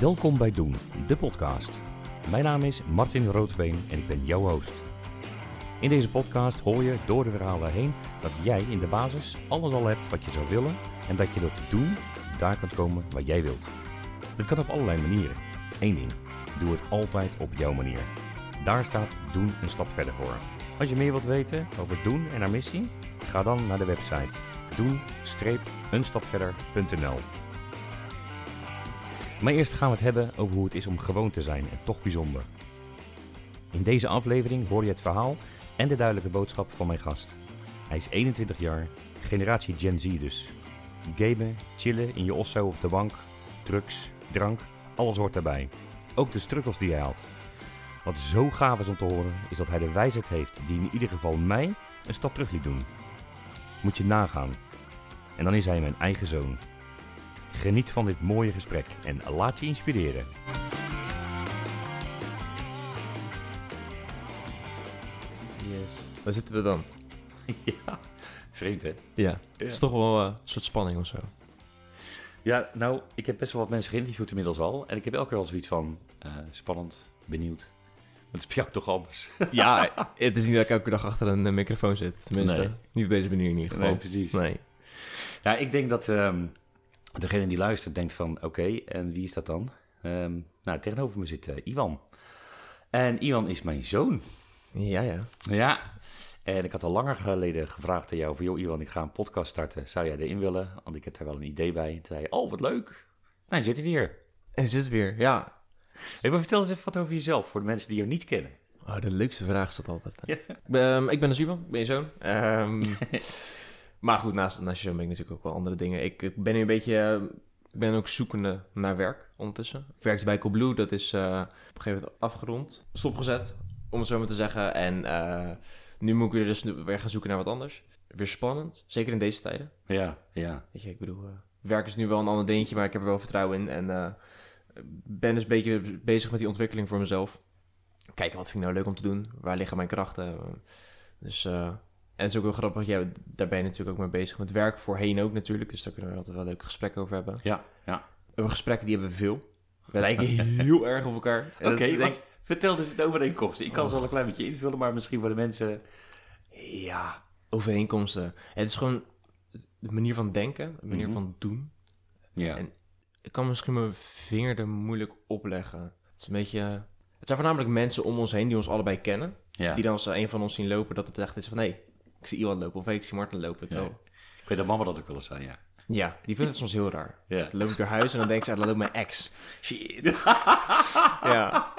Welkom bij Doen, de podcast. Mijn naam is Martin Roodbeen en ik ben jouw host. In deze podcast hoor je door de verhalen heen dat jij in de basis alles al hebt wat je zou willen en dat je door te doen daar kunt komen waar jij wilt. Dit kan op allerlei manieren. Eén ding, doe het altijd op jouw manier. Daar staat Doen een stap verder voor. Als je meer wilt weten over Doen en haar missie, ga dan naar de website doen-eenstapverder.nl Maar eerst gaan we het hebben over hoe het is om gewoon te zijn en toch bijzonder. In deze aflevering hoor je het verhaal en de duidelijke boodschap van mijn gast. Hij is 21 jaar, generatie Gen Z dus. Gamen, chillen in je osso op de bank, drugs, drank, alles hoort daarbij. Ook de struggles die hij had. Wat zo gaaf is om te horen, is dat hij de wijsheid heeft die in ieder geval mij een stap terug liet doen. Moet je nagaan. En dan is hij mijn eigen zoon. Geniet van dit mooie gesprek en laat je inspireren. Yes. Waar zitten we dan? ja, vreemd hè? Ja. Het is toch wel eh, een soort spanning of zo. Ja, nou, ik heb best wel wat mensen geïnterviewd inmiddels al. En ik heb elke keer wel zoiets van eh, spannend, benieuwd. Maar het is bij jou toch anders? Ja, het is niet dat ik elke dag achter een eh, microfoon zit. Tenminste, Nee. niet op deze manier in ieder geval. Nee, precies. Nee. Ja, ik denk dat ehm, degene die luistert denkt van, oké, en wie is dat dan? Ehm, nou, tegenover me zit eh, Iwan. En Iwan is mijn zoon. Ja, ja. Ja, en ik had al langer geleden gevraagd aan jou van... joh Iwan, ik ga een podcast starten. Zou jij erin willen? Want ik heb daar wel een idee bij. En toen zei je, oh, wat leuk. Nou, je zit hij weer. En zit weer, ja. Hey, maar vertel eens even wat over jezelf... voor de mensen die jou niet kennen. Oh, de leukste vraag is dat altijd. Ja. Ehm, ik ben een Ivan, ik ben je zoon. Ehm, maar goed, naast, naast je ben ik natuurlijk ook wel andere dingen. Ik, ik ben nu een beetje... ik ben ook zoekende naar werk ondertussen. Ik werkte bij Coolblue, dat is eh, op een gegeven moment afgerond. Stopgezet, om het zo maar te zeggen. En eh, nu moet ik weer dus weer gaan zoeken naar wat anders. Weer spannend, zeker in deze tijden. Ja, ja. Weet je, ik bedoel, eh, werk is nu wel een ander dingetje, maar ik heb er wel vertrouwen in. En ben dus een beetje bezig met die ontwikkeling voor mezelf. Kijken, wat vind ik nou leuk om te doen? Waar liggen mijn krachten? Dus, en het is ook wel grappig, ja, daar ben je natuurlijk ook mee bezig. Met werk voorheen ook natuurlijk, dus daar kunnen we altijd wel leuke gesprekken over hebben. Ja, ja. Over gesprekken, die hebben we veel. We lijken heel erg op elkaar. Oké, wat- vertel dus de overeenkomsten. Ik kan Oh. ze wel een klein beetje invullen... maar misschien voor de mensen... Ja, overeenkomsten. Het is gewoon de manier van denken, de manier Mhm. van doen. Ja, En- Ik kan misschien mijn vinger er moeilijk opleggen. Het is een beetje... Het zijn voornamelijk mensen om ons heen die ons allebei kennen. ja. Die dan als een van ons zien lopen, dat het echt is van... Hé, ik zie iemand lopen of ik zie Martin lopen. Ja. Ik weet dat mama dat ook wel eens zei, ja. Ja, die vinden het soms heel raar. Ja. Dan loop ik door huis en dan denk ze, ah, dat loopt mijn ex. Shit. ja.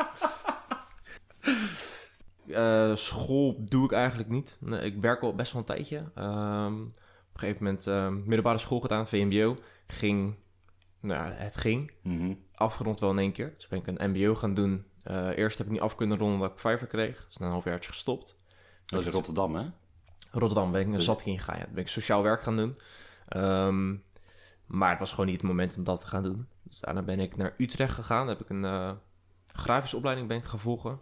Eh, school doe ik eigenlijk niet. Nee, ik werk al best wel een tijdje. Ehm, op een gegeven moment ehm, middelbare school gedaan, VMBO. Ging, nou, het ging. Mhm. Afgerond wel in één keer. Dus ben ik een MBO gaan doen. Eh, eerst heb ik niet af kunnen ronden omdat ik vijver kreeg. Dus na een halfjaartje gestopt. Dat is in Rotterdam, hè? Rotterdam ben ik een zat in gegaan. Ja, ben ik sociaal werk gaan doen. Ehm, maar het was gewoon niet het moment om dat te gaan doen. Dus daarna ben ik naar Utrecht gegaan. Daar heb ik een eh, grafische opleiding ben ik gaan volgen.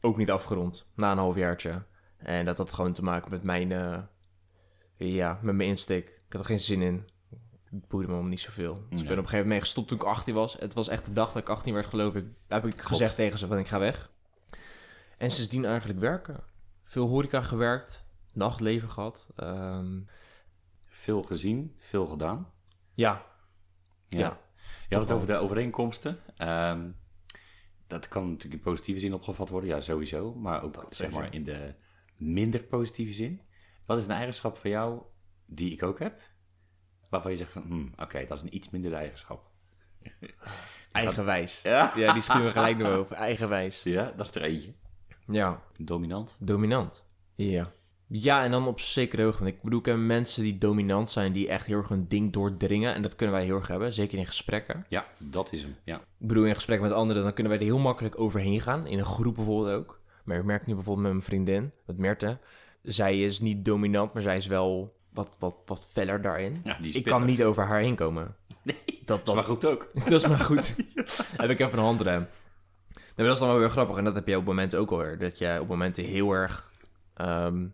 Ook niet afgerond, na een halfjaartje. En dat had gewoon te maken met mijn, eh, ja, met mijn insteek. Ik had er geen zin in. Het boeide me om niet zoveel. Dus ik ben op een gegeven moment mee gestopt toen ik 18 was. Het was echt de dag dat ik 18 werd, geloof ik. Heb ik gezegd tegen ze van ik ga weg. En sindsdien eigenlijk werken. Veel horeca gewerkt, nachtleven gehad. Ehm, Veel gezien, veel gedaan. ja, Ja. Ja. Je had het over de overeenkomsten. Ehm, dat kan natuurlijk in positieve zin opgevat worden, ja, sowieso. Maar ook Dat zeg maar in de minder positieve zin. Wat is een eigenschap van jou die ik ook heb? Waarvan je zegt van, hmm, oké, dat is een iets minder eigenschap. eigenwijs. Ja? Ja, die schuwen we gelijk nog over. Eigenwijs. Ja, dat is er eentje. Ja, Dominant. dominant. Ja. Ja, en dan op zekere hoogte. Want ik bedoel, ik heb mensen die dominant zijn, die echt heel erg hun ding doordringen. En dat kunnen wij heel erg hebben, zeker in gesprekken. Ja, dat is hem. Ja. Ik bedoel, in gesprek met anderen, dan kunnen wij er heel makkelijk overheen gaan. In een groep bijvoorbeeld ook. Maar ik merk nu bijvoorbeeld met mijn vriendin, met Merte. Zij is niet dominant, maar zij is wel wat, wat, wat feller daarin. ja Ik kan niet over haar heen komen. Nee, Dat, Dat is maar goed ook. dat is maar goed. heb ik even een handrem. Maar dat is dan wel weer grappig. En dat heb je op momenten ook alweer. Dat je op momenten heel erg... ehm,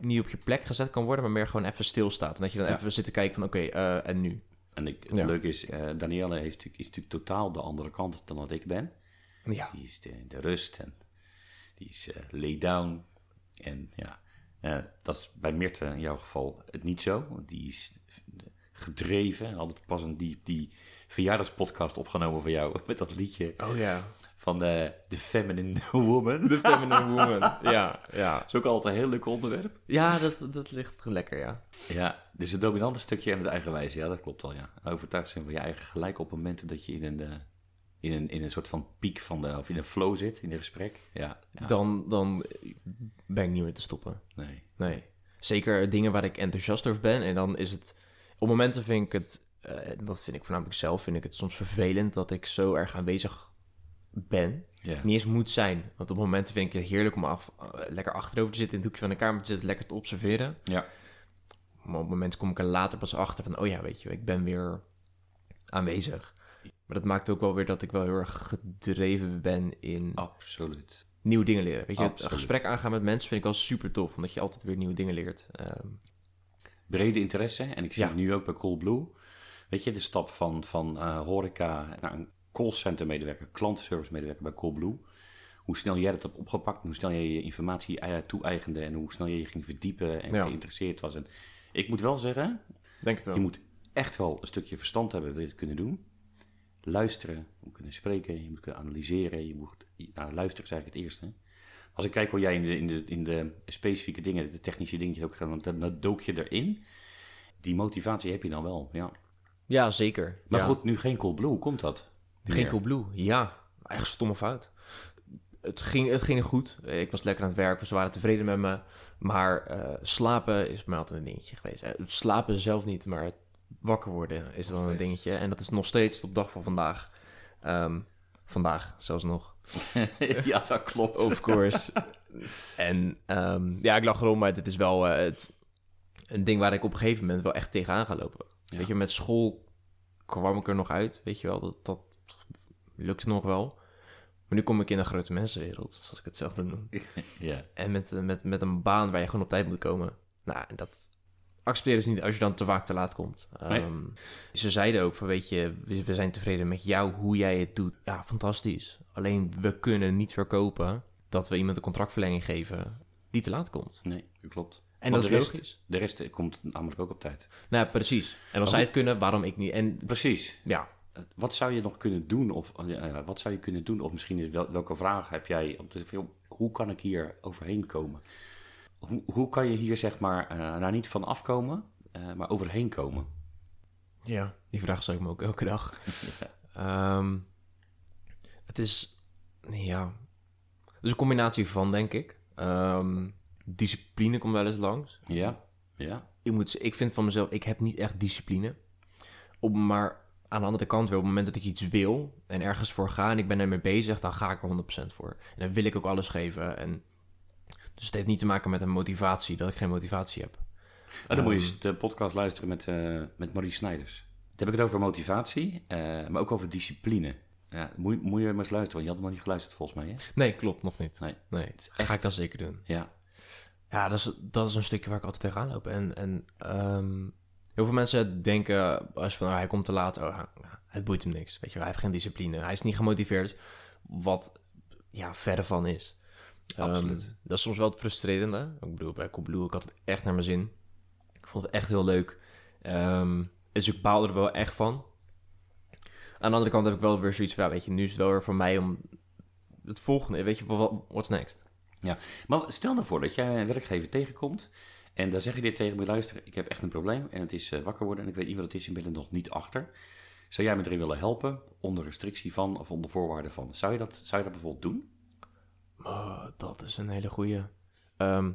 niet- op je plek gezet kan worden, maar meer gewoon even stilstaat. En dat je dan Ja. even zit te kijken van, oké, eh, en nu? En ik, het Ja. leuke is, eh Danielle heeft, natuurlijk- is natuurlijk totaal de andere kant dan wat ik ben. Ja. Die is de, de rust en die is eh lay down. En ja, dat is bij Mirte in jouw geval het niet zo. Want die is gedreven. Altijd pas een die, die verjaardagspodcast opgenomen voor jou. Met dat liedje Oh ja. Van de, de Feminine Woman. The Feminine Woman. ja, ja. Dat is ook altijd een heel leuk onderwerp. Ja, dat, dat ligt lekker, ja. Ja, dus het dominante stukje en het eigenwijze. Ja, dat klopt wel, ja. Overtuigd zijn van je eigen gelijk op momenten dat je in een, eh, in een, in een soort van piek van de, of in een flow zit in een gesprek. Ja, ja. Dan, dan ben ik niet meer te stoppen. nee. Nee. Zeker dingen waar ik enthousiast over ben. En dan is het... Op momenten vind ik het... eh, dat vind ik voornamelijk zelf, vind ik het soms vervelend dat ik zo erg aanwezig ben. Niet eens moet zijn. Want op momenten vind ik het heerlijk om af, eh, lekker achterover te zitten, in het hoekje van de kamer te zitten, lekker te observeren. Ja. Maar op momenten kom ik er later pas achter van, oh ja, weet je, ik ben weer aanwezig. Maar dat maakt ook wel weer dat ik wel heel erg gedreven ben in Absoluut. nieuwe dingen leren. Weet je, het gesprek aangaan met mensen vind ik wel super tof, omdat je altijd weer nieuwe dingen leert. Ehm, Brede interesse. En ik zie Ja. het nu ook bij Coolblue. Weet je, de stap van, van eh, horeca naar een callcenter medewerker, klantenservice medewerker bij Coolblue. Hoe snel jij dat hebt opgepakt, hoe snel je je informatie toe-eigende en hoe snel je je ging verdiepen en Ja. geïnteresseerd was. En ik moet wel zeggen, denk het wel. Je moet echt wel een stukje verstand hebben, wil je het kunnen doen. Luisteren, je moet kunnen spreken, je moet kunnen analyseren. Je moet, nou, luisteren is eigenlijk het eerste. Als ik kijk hoe jij in de, in de, in de specifieke dingen, de technische dingetjes ook gedaan, dan, dan dook je erin. Die motivatie heb je dan wel, ja. Ja, zeker. Maar Ja. goed, nu geen Coolblue, hoe komt dat? Meer. Coolblue, ja. Echt stomme fout. Het ging, het ging goed. Ik was lekker aan het werk, ze waren tevreden met me. Maar eh, slapen is bij mij altijd een dingetje geweest. Eh, Het slapen zelf niet, maar het wakker worden is dan een dingetje. En dat is nog steeds op dag van vandaag. Ehm, vandaag zelfs nog. ja, dat klopt. Of course. en ehm, ja, ik lag erom, maar dit is wel eh, het, een ding waar ik op een gegeven moment wel echt tegenaan ga lopen. Ja. Weet je, met school kwam ik er nog uit, weet je wel, dat, dat lukte nog wel. Maar nu kom ik in een grote mensenwereld, zoals ik het zelf dan noem. Ja, En met, eh, met, met een baan waar je gewoon op tijd moet komen. Nou, dat accepteren ze niet als je dan te vaak te laat komt. Nee. Ehm, ze zeiden ook van, weet je, we, zijn tevreden met jou, hoe jij het doet. Ja, fantastisch. Alleen, we kunnen niet verkopen dat we iemand een contractverlenging geven die te laat komt. nee, dat klopt. En Want dat de is rest-. De rest komt namelijk ook op tijd. Nou, precies. En als zij het kunnen, waarom ik niet? En Precies. ja, Wat zou je nog kunnen doen? Of eh, wat zou je kunnen doen? Of misschien is wel, welke vraag heb jij? Om te, hoe kan ik hier overheen komen? Hoe, hoe kan je hier zeg maar, nou niet van afkomen, eh, maar overheen komen? Ja, die vraag stel ik me ook elke dag. Ehm, het is, ja, het is een combinatie van, denk ik. Ehm, discipline komt wel eens langs. Ja, ja, Ik, moet, ik vind van mezelf, ik heb niet echt discipline. Op, maar aan de andere kant weer, op het moment dat ik iets wil en ergens voor ga en ik ben ermee bezig, dan ga ik er 100% voor. En dan wil ik ook alles geven. En, dus het heeft niet te maken met een motivatie, dat ik geen motivatie heb. Oh, dan moet je Ehm, eens de podcast luisteren met, eh met Marie Snijders. Dan heb ik het over motivatie, eh, maar ook over discipline. Ja, moet, je- moet je maar eens luisteren, want je had nog niet geluisterd volgens mij. Hè? Nee, klopt, nog niet. Nee. nee is ga echt- ik dan zeker doen. Ja, Ja, dat is, dat is een stukje waar ik altijd tegenaan loop. En, en ehm, heel veel mensen denken, als van, oh, hij komt te laat, oh, ja, het boeit hem niks. Weet je, hij heeft geen discipline, hij is niet gemotiveerd. Wat ja, verre van is. Ehm, Absoluut. dat is soms wel het frustrerende. Ik bedoel, bij Coolblue, ik had het echt naar mijn zin. Ik vond het echt heel leuk. Ehm, dus ik baalde er wel echt van. Aan de andere kant heb ik wel weer zoiets van, ja, weet je, nu is het wel weer voor mij om het volgende, weet je, wat what's next? Maar stel nou voor dat jij een werkgever tegenkomt en dan zeg je dit tegen me, luister, ik heb echt een probleem en het is eh, wakker worden en ik weet niet wat het is en ben er nog niet achter. Zou jij me erin willen helpen, onder restrictie van of onder voorwaarden van? Zou je dat, zou je dat bijvoorbeeld doen? Oh, dat is een hele goeie. Ehm,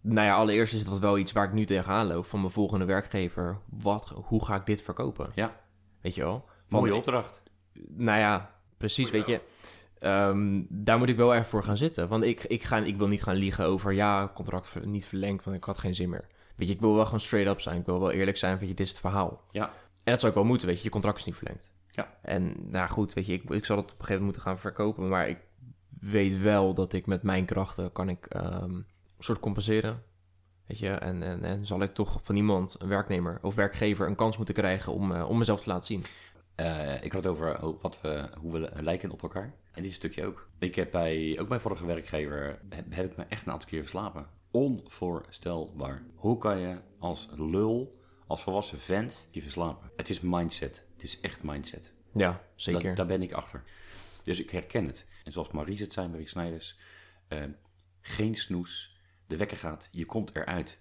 nou ja, allereerst is dat wel iets waar ik nu tegenaan loop van mijn volgende werkgever. Wat, hoe ga ik dit verkopen? Ja, Weet je wel? Van, mooie opdracht. Nou ja, precies, weet je. Ehm, daar moet ik wel erg voor gaan zitten. Want ik, ik, ga, ik wil niet gaan liegen over, ja, contract niet verlengd, want ik had geen zin meer. Weet je, ik wil wel gewoon straight up zijn. Ik wil wel eerlijk zijn, weet je, dit is het verhaal. Ja. En dat zou ik wel moeten, weet je, je contract is niet verlengd. Ja. En nou goed, weet je, ik, ik zal het op een gegeven moment moeten gaan verkopen, maar ik weet wel dat ik met mijn krachten kan ik ehm, een soort compenseren. Weet je, en, en, en zal ik toch van iemand, een werknemer of werkgever, een kans moeten krijgen om, eh, om mezelf te laten zien. Eh, ik had het over hoe- wat we, hoe we lijken op elkaar. En dit stukje ook. Ik heb bij, ook mijn vorige werkgever, heb, heb ik me echt een aantal keer verslapen. Onvoorstelbaar. Hoe kan je als lul, als volwassen vent, je verslapen? Het is mindset. Het is echt mindset. Ja, zeker. Dat, daar ben ik achter. Dus ik herken het. En zoals Maries het zei, Marie Snijders. eh, geen snoes. De wekker gaat. Je komt eruit.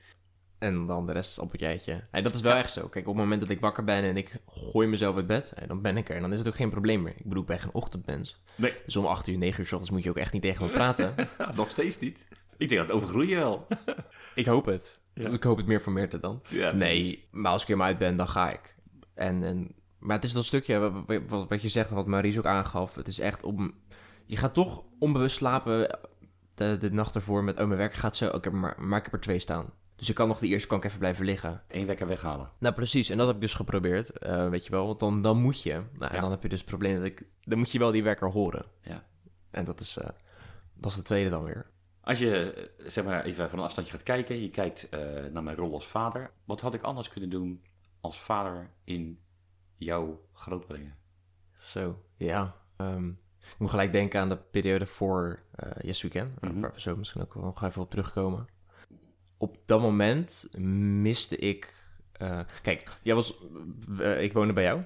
En dan de rest op het jijtje. En dat is wel echt zo. Kijk, op het moment dat ik wakker ben en ik gooi mezelf uit bed, dan ben ik er. En dan is het ook geen probleem meer. Ik bedoel, ik ben geen ochtendmens. Nee. Dus om 8 uur, 9 uur s ochtends moet je ook echt niet tegen me praten. Nog steeds niet. Ik denk dat het overgroeien wel. ik hoop het. Ja. Ik hoop het meer voor Meerte dan. Ja, nee, maar als ik er maar uit ben, dan ga ik. En, en, maar het is dat stukje wat, wat, wat je zegt, wat Maries ook aangaf. Het is echt om... Je gaat toch onbewust slapen de, de nacht ervoor met... Oh, mijn werk gaat zo. Oké, maar, maar ik heb er twee staan. Dus ik kan nog de eerste kan ik even blijven liggen. Eén wekker weghalen. Nou, precies. En dat heb ik dus geprobeerd. eh, weet je wel. Want dan, dan moet je. Nou, en dan heb je dus het probleem dat ik... Dan moet je wel die wekker horen. Ja. En dat is... eh, dat is de tweede dan weer. Als je eh, zeg maar even van een afstandje gaat kijken, je kijkt naar mijn rol als vader. Wat had ik anders kunnen doen als vader in jou grootbrengen? Zo, ja. Ehm, ik moet gelijk denken aan de periode voor Yes Weekend. Mhm. Waar we zo misschien ook wel nog even op terugkomen. Op dat moment miste ik... eh, kijk, jij was, eh, ik woonde bij jou.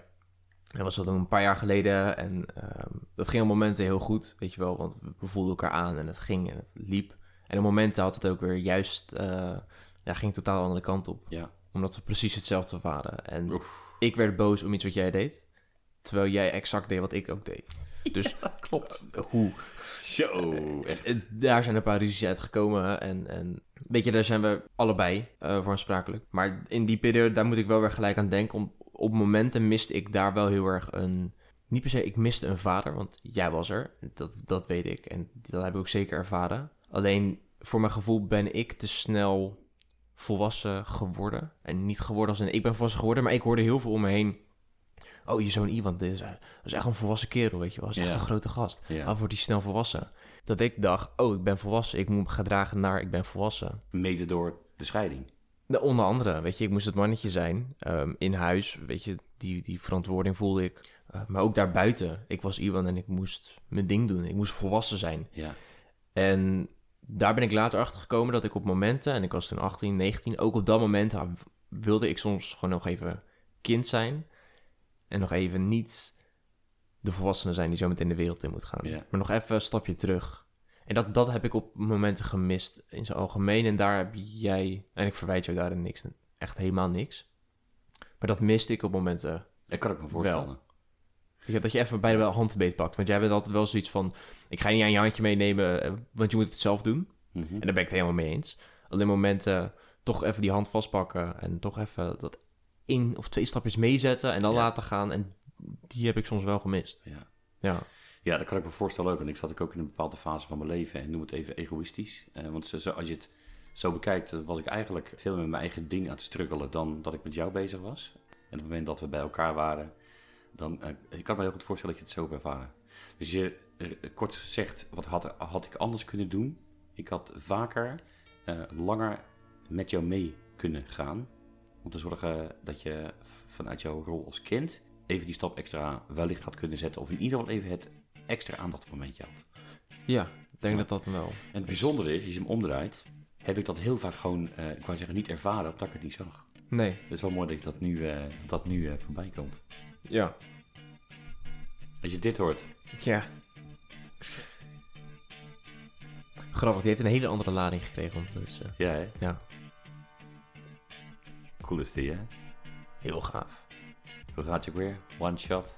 Dat was al een paar jaar geleden. En ehm, dat ging op momenten heel goed, weet je wel. Want we- voelden elkaar aan en het ging en het liep. En op momenten had het ook weer juist... eh, ja, ging totaal de andere kant op. Ja. Omdat we precies hetzelfde waren. En Oef. ik werd boos om iets wat jij deed. Terwijl jij exact deed wat ik ook deed. Dus Klopt. hoe? Zo, echt. Eh, Daar zijn een paar ruzies uitgekomen. En, en weet je, daar zijn we allebei eh voor aansprakelijk. Maar in die periode, daar moet ik wel weer gelijk aan denken. Om, op momenten miste ik daar wel heel erg een... Niet per se, ik miste een vader, want jij was er. Dat, dat weet ik. En dat heb ik ook zeker ervaren. Alleen, voor mijn gevoel ben ik te snel volwassen geworden. En niet geworden als in ik ben volwassen geworden, maar ik hoorde heel veel om me heen. Oh, je zoon Iwan, is, dat is echt een volwassen kerel, weet je wel. Is echt een grote gast. Ja. Af wordt hij snel volwassen. Dat ik dacht, oh, ik ben volwassen. Ik moet me gedragen naar, ik ben volwassen. Mede door de scheiding. Nou, onder andere, weet je, ik moest het mannetje zijn. ehm, in huis, weet je, die, die verantwoording voelde ik. Eh, maar ook daarbuiten. Ik was Iwan en ik moest mijn ding doen. Ik moest volwassen zijn. Ja. En daar ben ik later achter gekomen dat ik op momenten, en ik was toen 18, 19, ook op dat moment ah, wilde ik soms gewoon nog even kind zijn. En nog even niet de volwassene zijn die zo meteen de wereld in moet gaan. Maar nog even een stapje terug. En dat, dat heb ik op momenten gemist in zijn algemeen. En daar heb jij, en ik verwijt jou daarin niks, echt helemaal niks. Maar dat miste ik op momenten Dat kan ik me voorstellen. Je, dat je even bij de hand beet pakt. Want jij bent altijd wel zoiets van... Ik ga niet aan je handje meenemen, eh, want je moet het zelf doen. Mhm. En daar ben ik het helemaal mee eens. Alleen momenten toch even die hand vastpakken... en toch even dat één of twee stapjes meezetten... en dan Ja. laten gaan. En die heb ik soms wel gemist. Ja. Ja, Ja, dat kan ik me voorstellen ook. Want ik zat ook in een bepaalde fase van mijn leven. En noem het even egoïstisch. Eh, want zo, als je het zo bekijkt, eh, was ik eigenlijk veel met mijn eigen ding aan het struggelen dan dat ik met jou bezig was. En op het moment dat we bij elkaar waren, dan... eh, ik kan me heel goed voorstellen dat je het zo hebt ervaren. Dus je eh, kort zegt, wat had, had ik anders kunnen doen? Ik had vaker, eh, langer met jou mee kunnen gaan. Om te zorgen dat je vanuit jouw rol als kind even die stap extra wellicht had kunnen zetten. Of in ieder geval even het extra aandachtmomentje had. ja ik denk dat dat wel... En het bijzondere is, als je hem omdraait, heb ik dat heel vaak gewoon, eh, ik wou zeggen, niet ervaren, omdat ik het niet zag. Nee, Het is wel mooi dat ik dat nu, eh, dat dat nu eh, voorbij komt. ja. Als je dit hoort, Ja. Grappig, die heeft een hele andere lading gekregen. Want dat is ja hè? ja, Cool is die hè? heel gaaf. Hoe gaat je weer? One shot.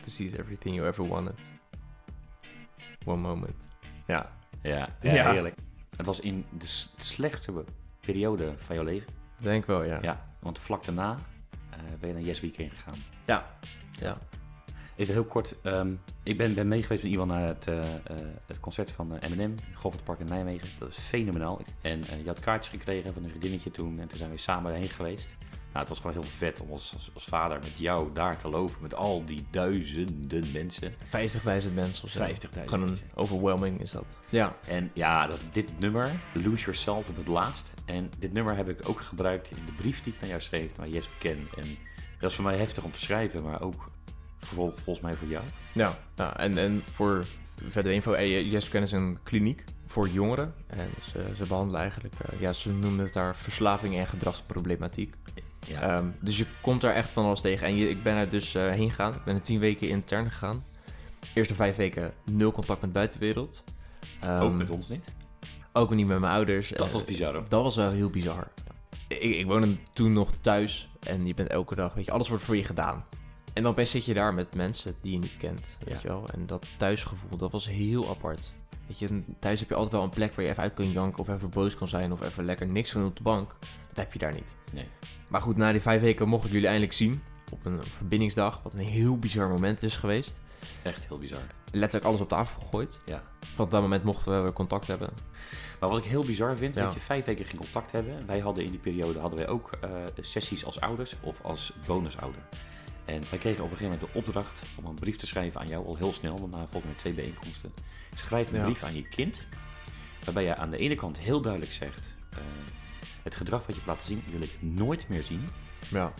To seize everything you ever wanted. One moment. Ja, Ja, Ja. ja, heerlijk. Het was in de slechtste periode van jouw leven. denk wel, ja. Ja, want vlak daarna eh, ben je naar Yes Weekend gegaan. Ja. ja. Even heel kort. ehm, ik ben, ben mee geweest met Iwan naar het, eh, eh, het concert van eh, Eminem in Goffert Park in Nijmegen. Dat is fenomenaal. En eh, je had kaartjes gekregen van een vriendinnetje toen. En toen zijn we samen heen geweest. Nou, het was gewoon heel vet om als, als, als vader met jou daar te lopen. Met al die duizenden mensen. 50.000 mensen of zo. 50.000 Gewoon een overwhelming is dat. Ja. En ja, dat, dit nummer, Lose Yourself op het laatst. En dit nummer heb ik ook gebruikt in de brief die ik naar jou schreef, naar Yes Ken. En dat is voor mij heftig om te schrijven, maar ook vol- volgens mij voor jou. Ja, ja en, en voor verder info, eh, Can is een kliniek voor jongeren. En ze, ze behandelen eigenlijk, eh, ja, ze noemen het daar verslaving en gedragsproblematiek. Ja, Ehm, dus je komt daar echt van alles tegen. En je, ik ben er dus eh, heen gegaan. Ik ben er tien weken intern gegaan. Eerste vijf weken nul contact met buitenwereld. Ehm, ook met ons niet. Ook niet met mijn ouders. Dat was bizar hoor. Dat was wel heel bizar. Ik, ik woonde toen nog thuis en je bent elke dag, weet je, alles wordt voor je gedaan. En dan opeens zit je daar met mensen die je niet kent, weet Ja. je wel. En dat thuisgevoel, dat was heel apart. Weet je, thuis heb je altijd wel een plek waar je even uit kan janken of even boos kan zijn of even lekker niks doen op de bank. Dat heb je daar niet. Nee. Maar goed, na die vijf weken mocht ik jullie eindelijk zien. Op een verbindingsdag, wat een heel bizar moment is geweest. Echt heel bizar. Letterlijk alles op tafel gegooid. Ja. Van dat moment mochten we weer contact hebben. Maar wat ik heel bizar vind, Ja. dat je vijf weken geen contact hebben. Wij hadden in die periode hadden wij ook eh, sessies als ouders of als bonusouder. En wij kregen op een gegeven moment de opdracht om een brief te schrijven aan jou, al heel snel, want na volgens mij twee bijeenkomsten. Schrijf een Ja. brief aan je kind, waarbij je aan de ene kant heel duidelijk zegt, eh, het gedrag wat je hebt laten zien wil ik nooit meer zien. Ja.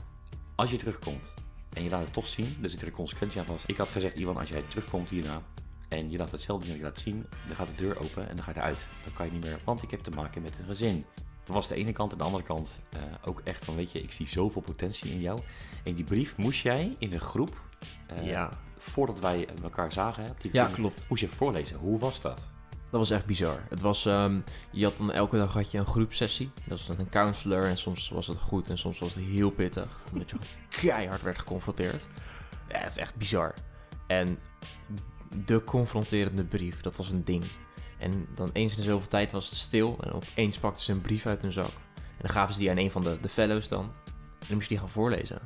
Als je terugkomt en je laat het toch zien, dan zit er een consequentie aan vast. Ik had gezegd, Ivan, als jij terugkomt hierna en je laat hetzelfde zien je laat zien, dan gaat de deur open en dan ga je eruit. Dan kan je niet meer, want ik heb te maken met een gezin. Dat was de ene kant en de andere kant eh, ook echt van, weet je, ik zie zoveel potentie in jou. En die brief moest jij in de groep, eh, ja. voordat wij elkaar zagen, die Ja, vrienden, klopt. moest je voorlezen. Hoe was dat? Dat was echt bizar. Het was, ehm, je had dan elke dag had je een groepsessie. Dat was dan een counselor en soms was het goed en soms was het heel pittig. Omdat je keihard werd geconfronteerd. Ja, het is echt bizar. En de confronterende brief, dat was een ding. En dan eens in de zoveel tijd was het stil en opeens pakten ze een brief uit hun zak. En dan gaven ze die aan een van de, de fellows dan. En dan moest je die gaan voorlezen.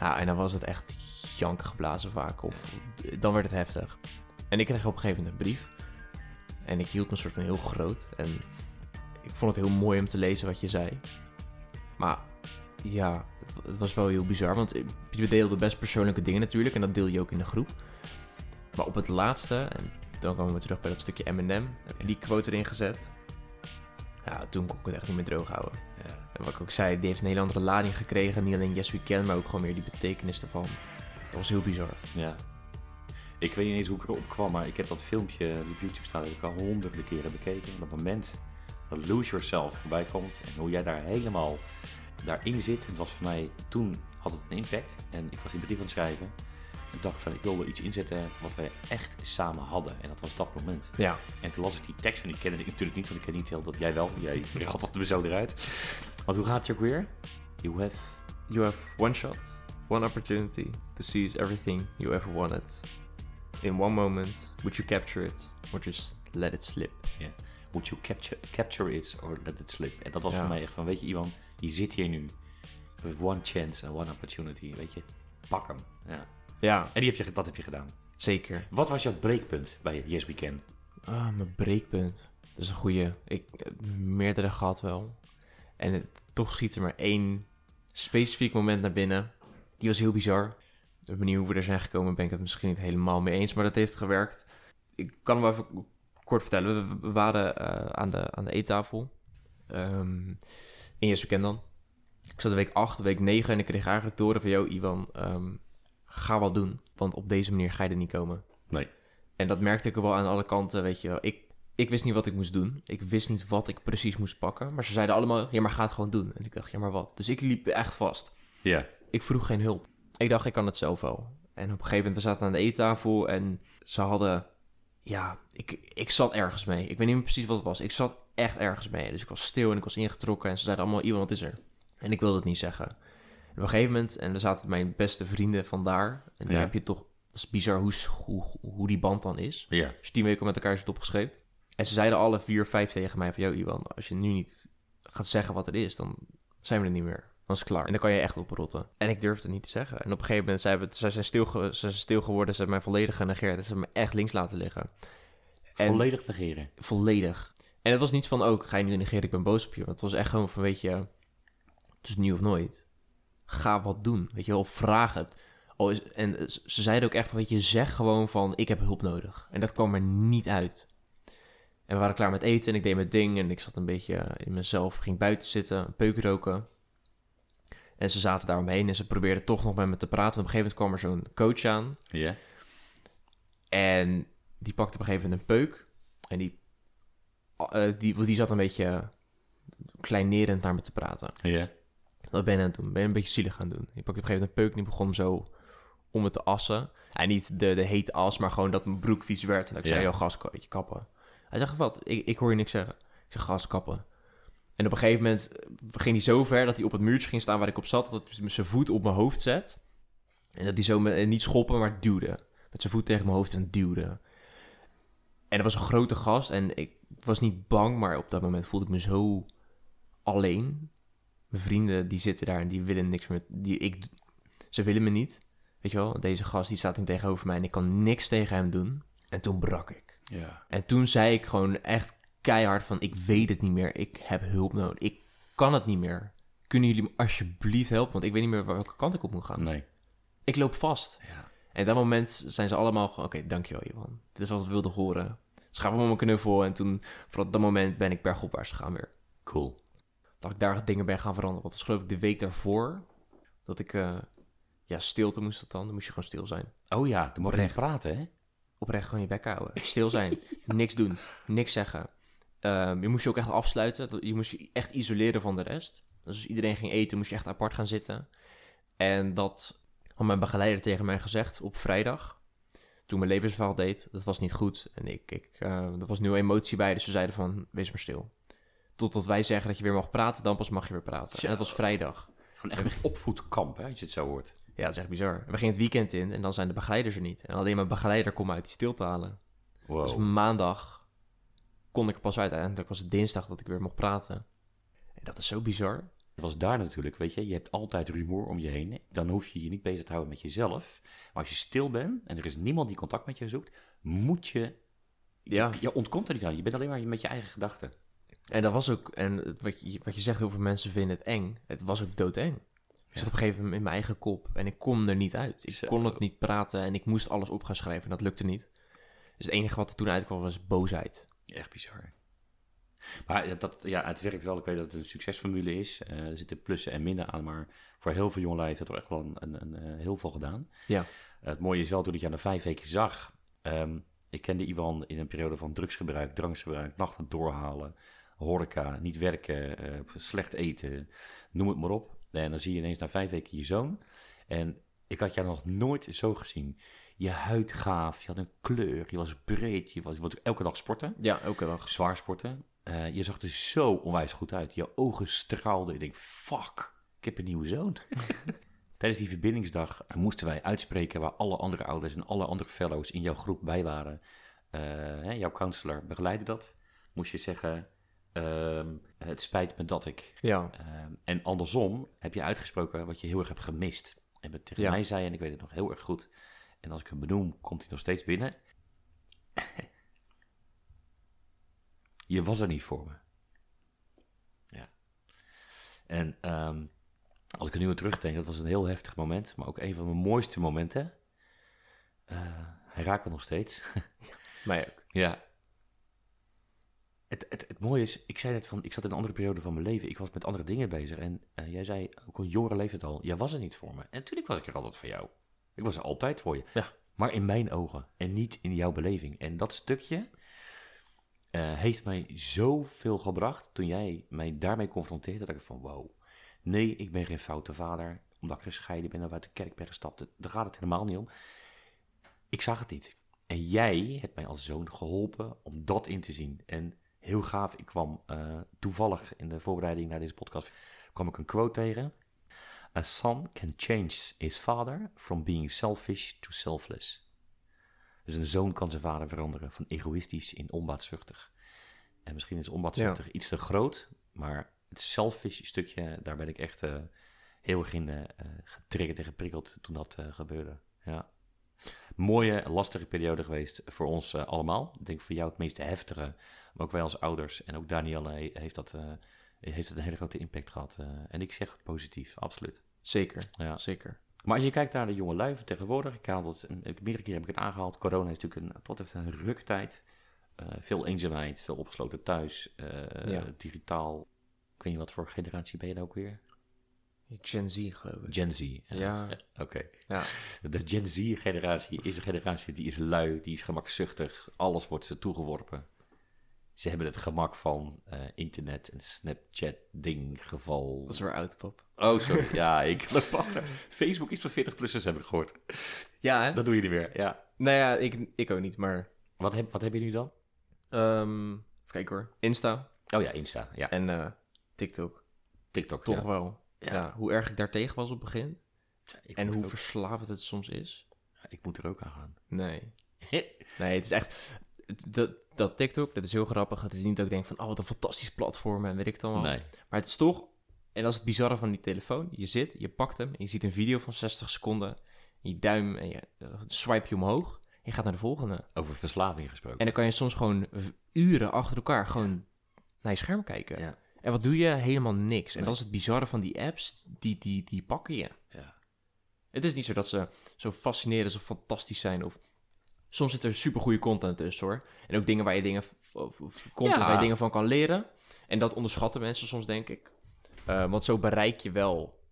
Ja, en dan was het echt janken geblazen vaak. Of dan werd het heftig. En ik kreeg op een gegeven moment een brief. En ik hield me soort van heel groot. En ik vond het heel mooi om te lezen wat je zei. Maar ja, het, het was wel heel bizar. Want je deelde best persoonlijke dingen natuurlijk. En dat deel je ook in de groep. Maar op het laatste, en dan komen we terug bij dat stukje M&M. Heb je die quote erin gezet. Ja, toen kon ik het echt niet meer droog houden. Ja. En wat ik ook zei, die heeft een hele andere lading gekregen. Niet alleen Yes We Can, maar ook gewoon meer die betekenis ervan. Dat was heel bizar. Ja. Ik weet niet eens hoe ik erop kwam, maar ik heb dat filmpje die op YouTube staat, heb ik al honderden keren bekeken. En op het moment dat Lose Yourself voorbij komt en hoe jij daar helemaal daarin zit, het was voor mij, toen had het een impact. En ik was die brief aan het schrijven en dacht van, ik wilde iets inzetten wat wij echt samen hadden. En dat was dat moment. Ja, En toen las ik die tekst, en die kende ik natuurlijk niet, want ik ken niet heel dat jij wel. Jij had dat er zo eruit. Want hoe gaat het ook weer? You have... You have one shot, one opportunity to seize everything you ever wanted. In one moment, would you capture it or just let it slip? Would you capture, capture it or let it slip? En dat was Ja. voor mij echt van, weet je Iwan, je zit hier nu. With one chance and one opportunity, weet je. Pak hem. Ja. Ja, En die heb je, dat heb je gedaan. zeker. Wat was jouw breekpunt bij Yes We Can? Ah, mijn breekpunt. Dat is een goede. Ik heb meerdere gehad wel. En het, toch schiet er maar één specifiek moment naar binnen. Die was heel bizar. De manier hoe we er zijn gekomen ben ik het misschien niet helemaal mee eens, maar dat heeft gewerkt. Ik kan hem even kort vertellen. We, we waren eh, aan, de, aan de eettafel. Ehm in Yes We Can dan. Ik zat de week 8, week 9 en ik kreeg eigenlijk te horen van... Yo, Ivan, ehm, ga wat doen. Want op deze manier ga je er niet komen. Nee. En dat merkte ik wel aan alle kanten, weet je wel. Ik, ik wist niet wat ik moest doen. Ik wist niet wat ik precies moest pakken. Maar ze zeiden allemaal, ja, maar ga het gewoon doen. En ik dacht, ja, maar wat? Dus ik liep echt vast. Ja. Ik vroeg geen hulp. Ik dacht, ik kan het zelf wel. En op een gegeven moment, we zaten aan de eettafel en ze hadden... Ja, ik, ik zat ergens mee. Ik weet niet meer precies wat het was. Ik zat echt ergens mee. Dus ik was stil en ik was ingetrokken. En ze zeiden allemaal, iemand wat is er? En ik wilde het niet zeggen. Op een gegeven moment, en er zaten mijn beste vrienden vandaar. En dan Ja. heb je toch... Het is bizar hoe, hoe, hoe die band dan is. Ja. Dus tien weken met elkaar zit opgeschreven. En ze zeiden alle vier, vijf tegen mij van... Yo, Iwan, als je nu niet gaat zeggen wat het is, dan zijn we er niet meer. Dan is het klaar. En dan kan je echt oprotten. En ik durfde het niet te zeggen. En op een gegeven moment zijn we, ze zijn stil, ze zijn stil geworden. Ze hebben mij volledig genegeerd. En ze hebben me echt links laten liggen. En- Volledig negeren. Volledig. En het was niet van, ook ga je nu negeren, ik ben boos op je. Want het was echt gewoon van, weet je, het is nu of nooit. Ga wat doen. Weet je wel, vraag het. Oh, is- en ze zeiden ook echt van, weet je, zeg gewoon van, ik heb hulp nodig. En dat kwam er niet uit. En we waren klaar met eten en ik deed mijn ding en ik zat een beetje in mezelf, ging buiten zitten, peuk roken. En ze zaten daar omheen en ze probeerden toch nog met me te praten. En op een gegeven moment kwam er zo'n coach aan Ja. en die pakte op een gegeven moment een peuk. En die, eh, die, die zat een beetje kleinerend naar me te praten. Ja. Wat ben je aan het doen? Ben je een beetje zielig gaan doen? Die pakte op een gegeven moment een peuk en die begon zo om het te assen. En niet de, de hete as, maar gewoon dat mijn broek vies werd. En dat ik zei, joh, gast, weet je, kappen. Hij zegt, wat? Ik, ik hoor je niks zeggen. Ik zeg, gast, kappen. En op een gegeven moment eh, ging hij zo ver dat hij op het muurtje ging staan waar ik op zat. Dat hij zijn voet op mijn hoofd zet. En dat hij zo, met, eh, niet schoppen, maar duwde. Met zijn voet tegen mijn hoofd en duwde. En dat was een grote gast. En ik was niet bang, maar op dat moment voelde ik me zo alleen. Mijn vrienden die zitten daar en die willen niks meer. Die, ik, ze willen me niet. Weet je wel, deze gast die staat nu tegenover mij en ik kan niks tegen hem doen. En toen brak ik. Ja. En toen zei ik gewoon echt keihard van, ik weet het niet meer. Ik heb hulp nodig. Ik kan het niet meer. Kunnen jullie me alsjeblieft helpen? Want ik weet niet meer welke kant ik op moet gaan. Nee. Ik loop vast. Ja. En op dat moment zijn ze allemaal oké, dankjewel Ivan. Dit is wat we wilden horen. Ze gaven me een knuffel en toen, vanaf dat moment ben ik bergopwaarts gegaan weer. Cool. Dat ik daar dingen ben gaan veranderen. Want dat was geloof ik de week daarvoor, dat ik, eh, ja, stilte moest dat dan. Dan moest je gewoon stil zijn. Oh ja, dan moet je praten, hè? Oprecht gewoon je bek houden. Stil zijn. niks doen. Niks zeggen. Ehm, je moest je ook echt afsluiten. Je moest je echt isoleren van de rest. Dus als iedereen ging eten, moest je echt apart gaan zitten. En dat had mijn begeleider tegen mij gezegd op vrijdag. Toen mijn levensverhaal deed. Dat was niet goed. En ik, ik, eh, er was nieuwe emotie bij. Dus ze zeiden van, wees maar stil. Totdat wij zeggen dat je weer mag praten, dan pas mag je weer praten. En het was vrijdag. Gewoon echt een opvoedkamp, hè, als je het zo hoort. Ja, dat is echt bizar. We gingen het weekend in en dan zijn de begeleiders er niet. En alleen mijn begeleider kon me uit die stilte halen. Wow. Dus maandag kon ik er pas uit. Eindelijk was het dinsdag dat ik weer mocht praten. En dat is zo bizar. Het was daar natuurlijk, weet je, je hebt altijd rumoer om je heen. Dan hoef je je niet bezig te houden met jezelf. Maar als je stil bent en er is niemand die contact met je zoekt, moet je... Ja. Je, je ontkomt er niet aan. Je bent alleen maar met je eigen gedachten. En dat was ook, en wat je, wat je zegt over mensen vinden het eng. Het was ook doodeng. Ik zat op een gegeven moment in mijn eigen kop en ik kon er niet uit. Ik Zo. kon het niet praten en ik moest alles op gaan schrijven en dat lukte niet. Dus het enige wat er toen uitkwam was boosheid. Echt bizar. Maar dat, ja, het werkt wel. Ik weet dat het een succesformule is. Eh, er zitten plussen en minnen aan. Maar voor heel veel jongelui heeft het er echt wel een, een, een, eh, heel veel gedaan. Ja. Het mooie is wel, toen ik je na vijf weken zag... ehm, ik kende Ivan in een periode van drugsgebruik, drankgebruik, nachten doorhalen, horeca, niet werken, eh, slecht eten, noem het maar op. En dan zie je ineens na vijf weken je zoon. En ik had jou nog nooit zo gezien. Je huid gaaf, je had een kleur, je was breed, je was, je elke dag sporten Ja, elke dag. zwaar sporten. Eh, je zag er zo onwijs goed uit. Je ogen straalden. Ik denk, fuck, ik heb een nieuwe zoon. Tijdens die verbindingsdag moesten wij uitspreken waar alle andere ouders en alle andere fellows in jouw groep bij waren. Eh, jouw counselor begeleidde dat. Moest je zeggen, ehm, het spijt me dat ik. Ja, Ehm, en andersom heb je uitgesproken wat je heel erg hebt gemist. En wat tegen Ja. mij zei, en ik weet het nog heel erg goed. En als ik hem benoem, komt hij nog steeds binnen. je was er niet voor me. Ja. En ehm, als ik er nu aan terugdenk, dat was een heel heftig moment. Maar ook een van mijn mooiste momenten. Eh, hij raakt me nog steeds. mij ook. Ja. Het, het, het mooie is, ik zei net van, ik zat in een andere periode van mijn leven. Ik was met andere dingen bezig. En eh, jij zei, ook een jongere leeftijd al, jij was er niet voor me. En natuurlijk was ik er altijd voor jou. Ik was er altijd voor je. Ja. Maar in mijn ogen en niet in jouw beleving. En dat stukje eh, heeft mij zoveel gebracht toen jij mij daarmee confronteerde. Dat ik van, wow, nee, ik ben geen foute vader. Omdat ik gescheiden ben of uit de kerk ben gestapt. Daar gaat het helemaal niet om. Ik zag het niet. En jij hebt mij als zoon geholpen om dat in te zien. En heel gaaf, ik kwam eh, toevallig in de voorbereiding naar deze podcast, kwam ik een quote tegen. A son can change his father from being selfish to selfless. Dus een zoon kan zijn vader veranderen van egoïstisch in onbaatzuchtig. En misschien is onbaatzuchtig iets te groot, maar het selfish stukje, daar ben ik echt eh, heel erg in eh, getriggerd en geprikkeld toen dat gebeurde. Ja mooie, lastige periode geweest voor ons eh, allemaal. Ik denk voor jou het meest heftige, maar ook wij als ouders. En ook Danielle he- heeft dat, eh, heeft het een hele grote impact gehad. eh, en ik zeg positief, absoluut. Zeker, Ja. zeker. Maar als je kijkt naar de jonge lui tegenwoordig, ik haal het, meerdere keren heb ik het aangehaald, corona is natuurlijk een, tot heeft een ruktijd. Veel eenzaamheid, veel opgesloten thuis, Ja. digitaal. Ik weet niet wat voor generatie ben je nou ook weer? Gen Z, geloof ik. Gen Z. Ja. Oké. Ja. De Gen Z-generatie is een generatie die is lui, die is gemakzuchtig. Alles wordt ze toegeworpen. Ze hebben het gemak van eh, internet en Snapchat-ding geval. Dat is weer oud, pap. Oh, sorry. ja, ik loop achter. Facebook is voor 40-plussers, heb ik gehoord. Ja, hè? Dat doe je niet meer, ja. Nou ja, ik, ik ook niet, maar... Wat heb, wat heb je nu dan? ehm even kijken hoor. Insta Oh ja, Insta. Ja, en eh, TikTok. TikTok. Toch ja. wel. Ja. hoe erg ik daartegen was op het begin. En hoe ook- verslavend het soms is. Ik moet er ook aan gaan. Nee. Nee, het is echt... dat, dat TikTok, dat is heel grappig. Het is niet dat ik denk van, oh, wat een fantastisch platform en weet ik allemaal. nee. Maar het is toch, en dat is het bizarre van die telefoon. Je zit, je pakt hem en je ziet een video van 60 seconden. En je duim en je eh, swipe je omhoog. En je gaat naar de volgende. Over verslaving gesproken. En dan kan je soms gewoon uren achter elkaar gewoon naar je scherm kijken. Ja. En wat doe je? Helemaal niks. En Nee. dat is het bizarre van die apps. Die, die, die pakken je. Ja. Het is niet zo dat ze zo fascinerend of fantastisch zijn. Of soms zit er super goede content tussen hoor. En ook dingen waar je dingen, of, of- of content Ja. waar je dingen van kan leren. En dat onderschatten mensen soms, denk ik. Eh, want zo bereik je wel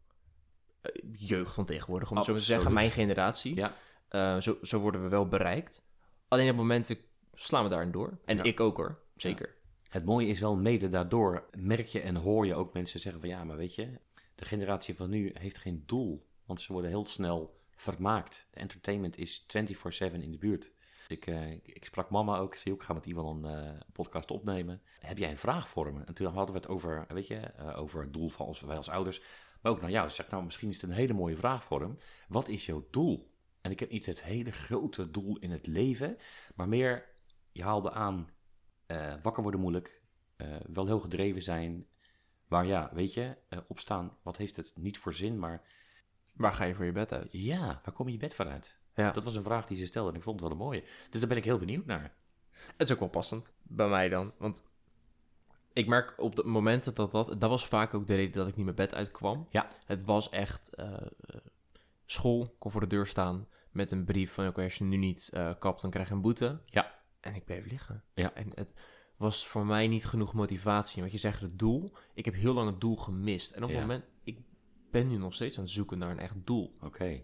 eh, jeugd van tegenwoordig. Om het zo te zeggen, mijn generatie. Ja. Eh, zo, zo worden we wel bereikt. Alleen op momenten slaan we daarin door. En Ja. ik ook hoor, zeker. Het mooie is wel, mede daardoor merk je en hoor je ook mensen zeggen van ja, maar weet je, de generatie van nu heeft geen doel. Want ze worden heel snel vermaakt. De entertainment is 24-7 in de buurt. Ik, eh, ik, ik sprak mama ook, zei ik ga met iemand een eh, podcast opnemen. Heb jij een vraag voor me? En toen hadden we het over, weet je, eh, over het doel van ons, wij als ouders. Maar ook naar jou. Dus zeg, nou, misschien is het een hele mooie vraag voor hem. Wat is jouw doel? En ik heb niet het hele grote doel in het leven, maar meer, je haalde aan, eh, wakker worden moeilijk, eh, wel heel gedreven zijn. Maar ja, weet je, eh, opstaan, wat heeft het niet voor zin, maar Waar ga je voor je bed uit? ja, waar kom je je bed vanuit? Ja. Dat was een vraag die ze stelde en ik vond het wel een mooie. Dus daar ben ik heel benieuwd naar. Het is ook wel passend bij mij dan. Want ik merk op de momenten dat dat... Dat was vaak ook de reden dat ik niet mijn bed uitkwam. Ja. Het was echt school, kon voor de deur staan met een brief van... Oké, als je nu niet kapt, dan krijg je een boete. Ja. En ik bleef liggen. Ja. En het was voor mij niet genoeg motivatie. Want je zegt het doel. Ik heb heel lang het doel gemist. En op het moment... Ik ben nu nog steeds aan het zoeken naar een echt doel. Oké.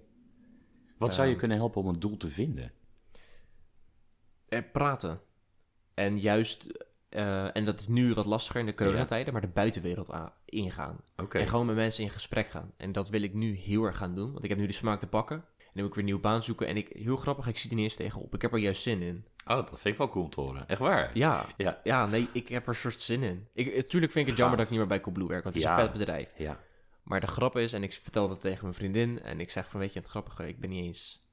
Wat zou je Ehm. kunnen helpen om een doel te vinden? Eh, praten. En juist... eh, en dat is nu wat lastiger in de coronatijden, maar de buitenwereld ingaan. Oké. En gewoon met mensen in gesprek gaan. En dat wil ik nu heel erg gaan doen. Want ik heb nu de smaak te pakken. En dan moet ik weer een nieuwe baan zoeken. En ik, heel grappig, ik zie er niet eens tegenop. Ik heb er juist zin in. Oh, dat vind ik wel cool te horen. Echt waar? Ja, Ja. ja nee, ik heb er een soort zin in. Ik, natuurlijk vind ik het Gaaf. jammer dat ik niet meer bij Coolblue werk. Want het is een vet bedrijf. Ja. Maar de grap is, en ik vertelde het tegen mijn vriendin. En ik zeg van, weet je, het grappige, ik ben niet eens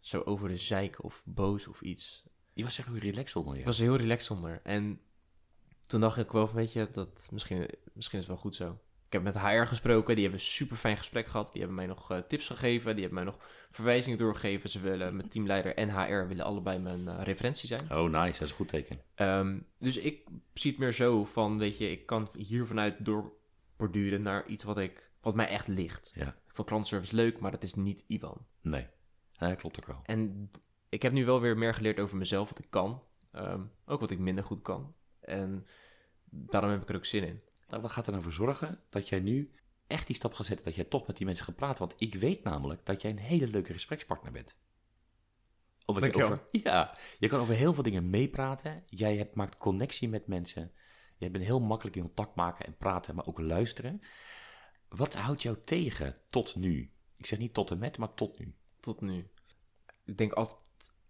zo over de zeik of boos of iets. Die was echt heel relaxed onder je. Ik was heel relaxed onder. En toen dacht ik wel van, weet je, dat misschien, misschien is het wel goed zo. Ik heb met HR gesproken, die hebben een super fijn gesprek gehad. Die hebben mij nog eh, tips gegeven, die hebben mij nog verwijzingen doorgegeven. Ze willen, mijn teamleider en HR willen allebei mijn eh, referentie zijn. Oh, nice. Dat is een goed teken. Ehm, dus ik zie het meer zo van, weet je, ik kan hier vanuit doorborduren naar iets wat, ik, wat mij echt ligt. Ja. Ik vond klantenservice leuk, maar dat is niet Ivan. Nee. Ja, klopt ook wel. En ik heb nu wel weer meer geleerd over mezelf, wat ik kan. Ehm, ook wat ik minder goed kan. En daarom heb ik er ook zin in. Nou, wat gaat er nou voor zorgen dat jij nu echt die stap gaat zetten, dat jij toch met die mensen gaat praten? Want ik weet namelijk dat jij een hele leuke gesprekspartner bent. Omdat je over, ja, je kan over heel veel dingen meepraten. Jij hebt, maakt connectie met mensen. Jij bent heel makkelijk in contact maken en praten, maar ook luisteren. Wat houdt jou tegen tot nu? Ik zeg niet tot en met, maar tot nu. Tot nu. Ik denk altijd,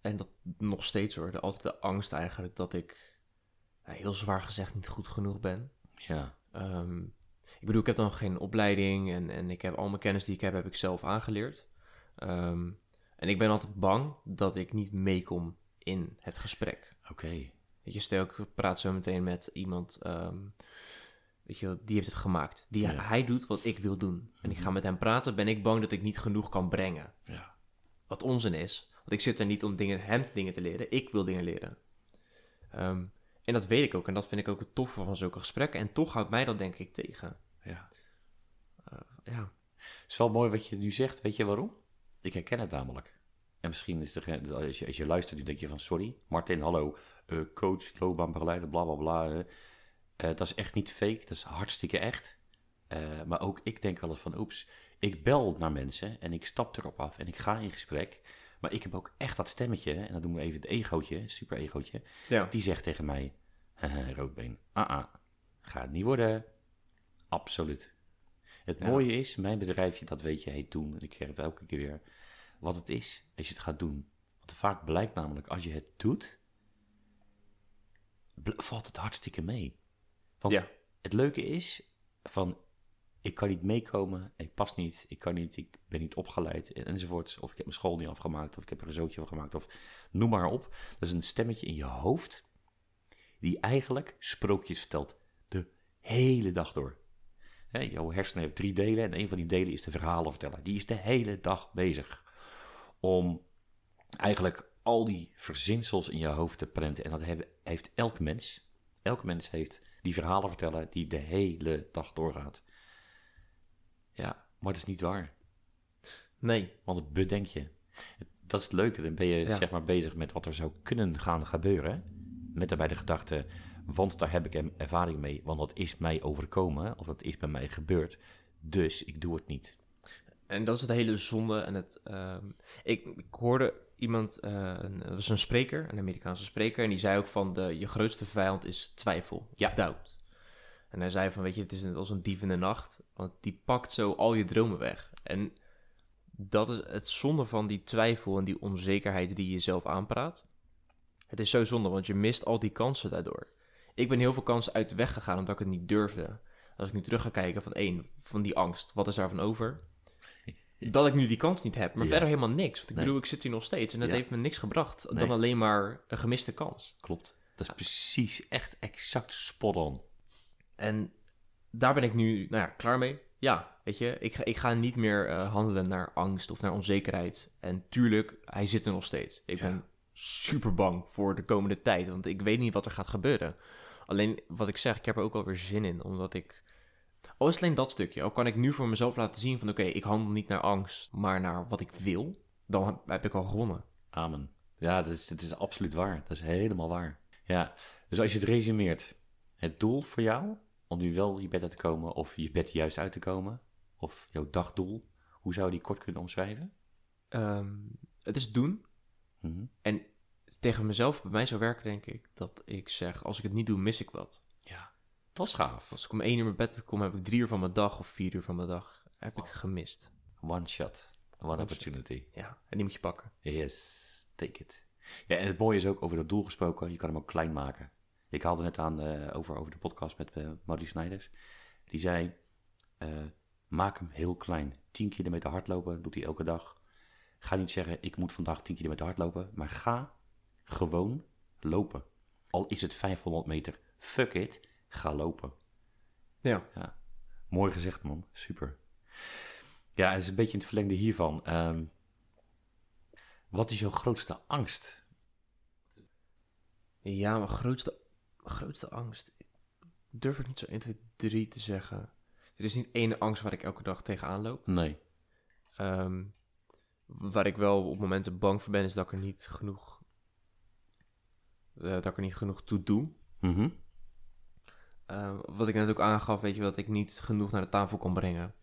en dat nog steeds hoor, altijd de angst eigenlijk dat ik, nou, heel zwaar gezegd, niet goed genoeg ben. Ja, Ehm, ik bedoel, ik heb dan geen opleiding en, en ik heb al mijn kennis die ik heb, heb ik zelf aangeleerd. Ehm, en ik ben altijd bang dat ik niet meekom in het gesprek. oké. Weet je, stel ik praat zo meteen met iemand, ehm, weet je, die heeft het gemaakt. Die, Ja. Hij doet wat ik wil doen. En ik ga met hem praten, ben ik bang dat ik niet genoeg kan brengen. Ja. Wat onzin is. Want ik zit er niet om dingen, hem dingen te leren. Ik wil dingen leren. Ehm, en dat weet ik ook. En dat vind ik ook het toffe van zulke gesprekken. En toch houdt mij dat denk ik tegen. ja. Ja. Het is wel mooi wat je nu zegt. Weet je waarom? Ik herken het namelijk. En misschien is er, als je, als je luistert, nu denk je van sorry, Martin, hallo, uh, coach, loopbaanbegeleider, bla bla bla. Uh, dat is echt niet fake, dat is hartstikke echt. Maar ook ik denk wel eens van, oeps, ik bel naar mensen en ik stap erop af en ik ga in gesprek. Maar ik heb ook echt dat stemmetje, en dan doen we even het egootje, super egootje. Ja. Die zegt tegen mij, roodbeen, ah ah, gaat niet worden. Absoluut. Het Ja. mooie is, mijn bedrijfje, dat weet je, heet doen. En ik zeg het elke keer weer, wat het is als je het gaat doen. Want vaak blijkt namelijk, als je het doet, valt het hartstikke mee. Want Ja. het leuke is, van, ik kan niet meekomen, ik pas niet, ik kan niet, ik ben niet opgeleid, en- enzovoort. Of ik heb mijn school niet afgemaakt, of ik heb er een zootje van gemaakt, of noem maar op. Dat is een stemmetje in je hoofd, die eigenlijk sprookjes vertelt de hele dag door. Hè, jouw hersenen heeft drie delen en een van die delen is de verhalen vertellen. Die is de hele dag bezig om eigenlijk al die verzinsels in je hoofd te prenten. En dat hebben- heeft elk mens. Elk mens heeft die verhalen vertellen die de hele dag doorgaat. Ja, maar dat is niet waar. Nee. Want het bedenk je. Dat is het leuke. Dan ben je Ja. zeg maar bezig met wat er zou kunnen gaan gebeuren. Met daarbij de gedachte, want daar heb ik ervaring mee. Want dat is mij overkomen. Of dat is bij mij gebeurd. Dus ik doe het niet. En dat is het hele zonde. En het, ehm, ik, ik hoorde iemand, eh, een, dat was een spreker, een Amerikaanse spreker, en die zei ook van de, je grootste vijand is twijfel, Ja. doubt. En hij zei van, weet je, het is net als een dief in de nacht, want die pakt zo al je dromen weg. En dat is het zonde van die twijfel en die onzekerheid die je jezelf aanpraat. Het is zo zonde, want je mist al die kansen daardoor. Ik ben heel veel kansen uit de weg gegaan omdat ik het niet durfde. Als ik nu terug ga kijken van één, van die angst, wat is daarvan over? Dat ik nu die kans niet heb, maar Ja. verder helemaal niks. Want ik Nee. bedoel, ik zit hier nog steeds en dat Ja. heeft me niks gebracht Nee. dan alleen maar een gemiste kans. Klopt. Dat is precies, echt exact spot on. En daar ben ik nu nou ja, klaar mee. Ja, weet je, ik ga, ik ga niet meer eh, handelen naar angst of naar onzekerheid. En tuurlijk, hij zit er nog steeds. Ik Ja. ben super bang voor de komende tijd, want ik weet niet wat er gaat gebeuren. Alleen wat ik zeg, ik heb er ook wel weer zin in, omdat ik. Al is het alleen dat stukje, al kan ik nu voor mezelf laten zien van oké, ik handel niet naar angst, maar naar wat ik wil, dan heb, heb ik al gewonnen. Amen. Ja, dat is, dat is absoluut waar. Dat is helemaal waar. Ja, dus als je het resumeert. Het doel voor jou, om nu wel je bed uit te komen, of je bed juist uit te komen, of jouw dagdoel, hoe zou je die kort kunnen omschrijven? Ehm, het is doen. Mhm. En tegen mezelf, bij mij zou werken, denk ik, dat ik zeg, als ik het niet doe, mis ik wat. Ja, dat is gaaf. Als ik om één uur mijn bed kom, heb ik drie uur van mijn dag of vier uur van mijn dag heb ik gemist. One shot, one One opportunity. Ja, en die moet je pakken. Yes, take it. Ja, en het mooie is ook over dat doel gesproken, je kan hem ook klein maken. Ik haalde net aan eh, over, over de podcast met uh, Maurice Snijders. Die zei, eh, maak hem heel klein. 10 kilometer hardlopen doet hij elke dag. Ga niet zeggen, ik moet vandaag 10 kilometer hardlopen, maar ga gewoon lopen. Al is het 500 meter, fuck it, ga lopen. Ja. Ja, mooi gezegd man, super. Ja, het is een beetje in het verlengde hiervan. Ehm, wat is jouw grootste angst? Ja, mijn grootste, grootste angst. Durf ik niet zo 1, 2, 3 te zeggen. Er is niet één angst waar ik elke dag tegenaan loop. Nee. Ehm, waar ik wel op momenten bang voor ben, is dat ik er niet genoeg. eh, dat ik er niet genoeg toe doe. Eh, wat ik net ook aangaf, weet je, dat ik niet genoeg naar de tafel kon brengen.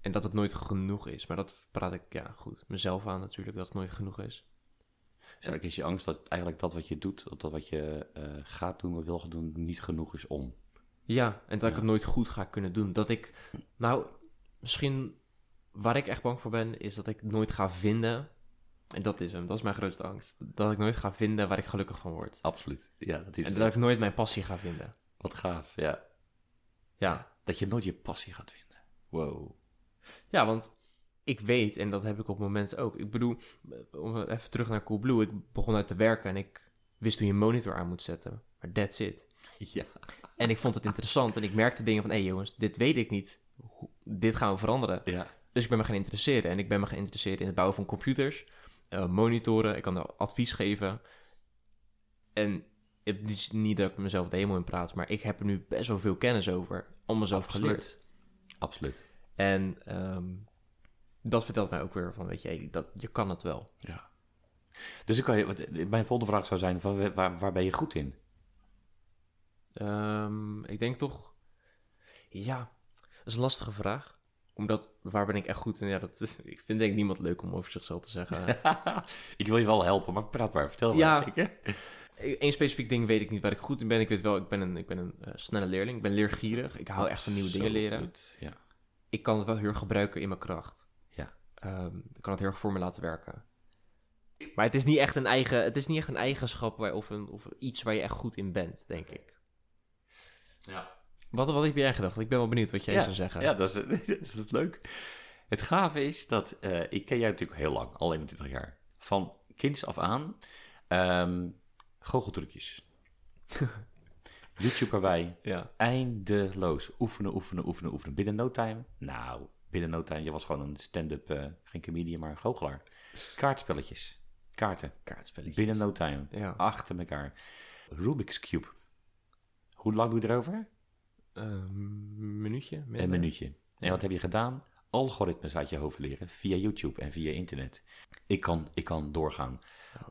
En dat het nooit genoeg is. Maar dat praat ik, ja, goed, mezelf aan natuurlijk, dat het nooit genoeg is. Eigenlijk is je angst dat eigenlijk dat wat je doet, of dat wat je eh, gaat doen of wil gaan doen, niet genoeg is om. Ja, en dat ik het nooit goed ga kunnen doen. Dat ik, nou, misschien waar ik echt bang voor ben, is dat ik nooit ga vinden. En dat is hem, dat is mijn grootste angst. Dat ik nooit ga vinden waar ik gelukkig van word. Absoluut. Ja, dat is En dat ik nooit mijn passie ga vinden. wat gaaf. Ja. Ja, Dat je nooit je passie gaat vinden. Wow. Ja, want ik weet, en dat heb ik op momenten ook. Ik bedoel, om even terug naar Coolblue. Ik begon uit te werken en ik wist hoe je een monitor aan moet zetten. Maar that's it. Ja. En ik vond het interessant en ik merkte dingen van... hé hey jongens, dit weet ik niet. Dit gaan we veranderen. Ja. Dus ik ben me gaan interesseren. En ik ben me geïnteresseerd in het bouwen van computers, eh, monitoren. Ik kan daar advies geven. En het is niet dat ik mezelf de hemel in praat, maar ik heb er nu best wel veel kennis over. Om mezelf Absoluut. geleerd. Absoluut. En ehm, dat vertelt mij ook weer van, weet je, dat, je kan het wel. Ja. Dus ik kan je, mijn volgende vraag zou zijn, van, waar, waar ben je goed in? Ehm, ik denk toch, ja, dat is een lastige vraag. Omdat, waar ben ik echt goed in? Ja, dat is, ik vind denk ik niemand leuk om over zichzelf te zeggen. ik wil je wel helpen, maar praat maar, vertel Ja. maar. Eén specifiek ding weet ik niet waar ik goed in ben. Ik weet wel, ik ben een, ik ben een eh, snelle leerling. Ik ben leergierig. Ik hou echt van nieuwe Zo dingen leren. goed, Ja. Ik kan het wel heel erg gebruiken in mijn kracht. Ehm, ik kan het heel erg voor me laten werken. Maar het is niet echt een, eigen, het is niet echt een eigenschap waar, of, een, of iets waar je echt goed in bent, denk ik. Ja. Wat, wat heb jij gedacht? Ik ben wel benieuwd wat jij ja, zou zeggen. Ja, dat is, dat is het leuk. Het gave is dat, eh, ik ken jij natuurlijk heel lang, al 21 jaar. Van kinds af aan, ehm goocheltrucjes. YouTube erbij, Ja. eindeloos. Oefenen, oefenen, oefenen, oefenen. Binnen no time, nou, binnen no time, je was gewoon een stand-up, eh, geen comedian, maar een goochelaar. Kaartspelletjes, kaarten, Kaartspelletjes. binnen no time, Ja. achter elkaar. Rubik's Cube. Hoe lang doe je erover? Een minuutje? minder? Een minuutje. En wat heb je gedaan? Algoritmes uit je hoofd leren via YouTube en via internet. Ik kan, ik kan doorgaan.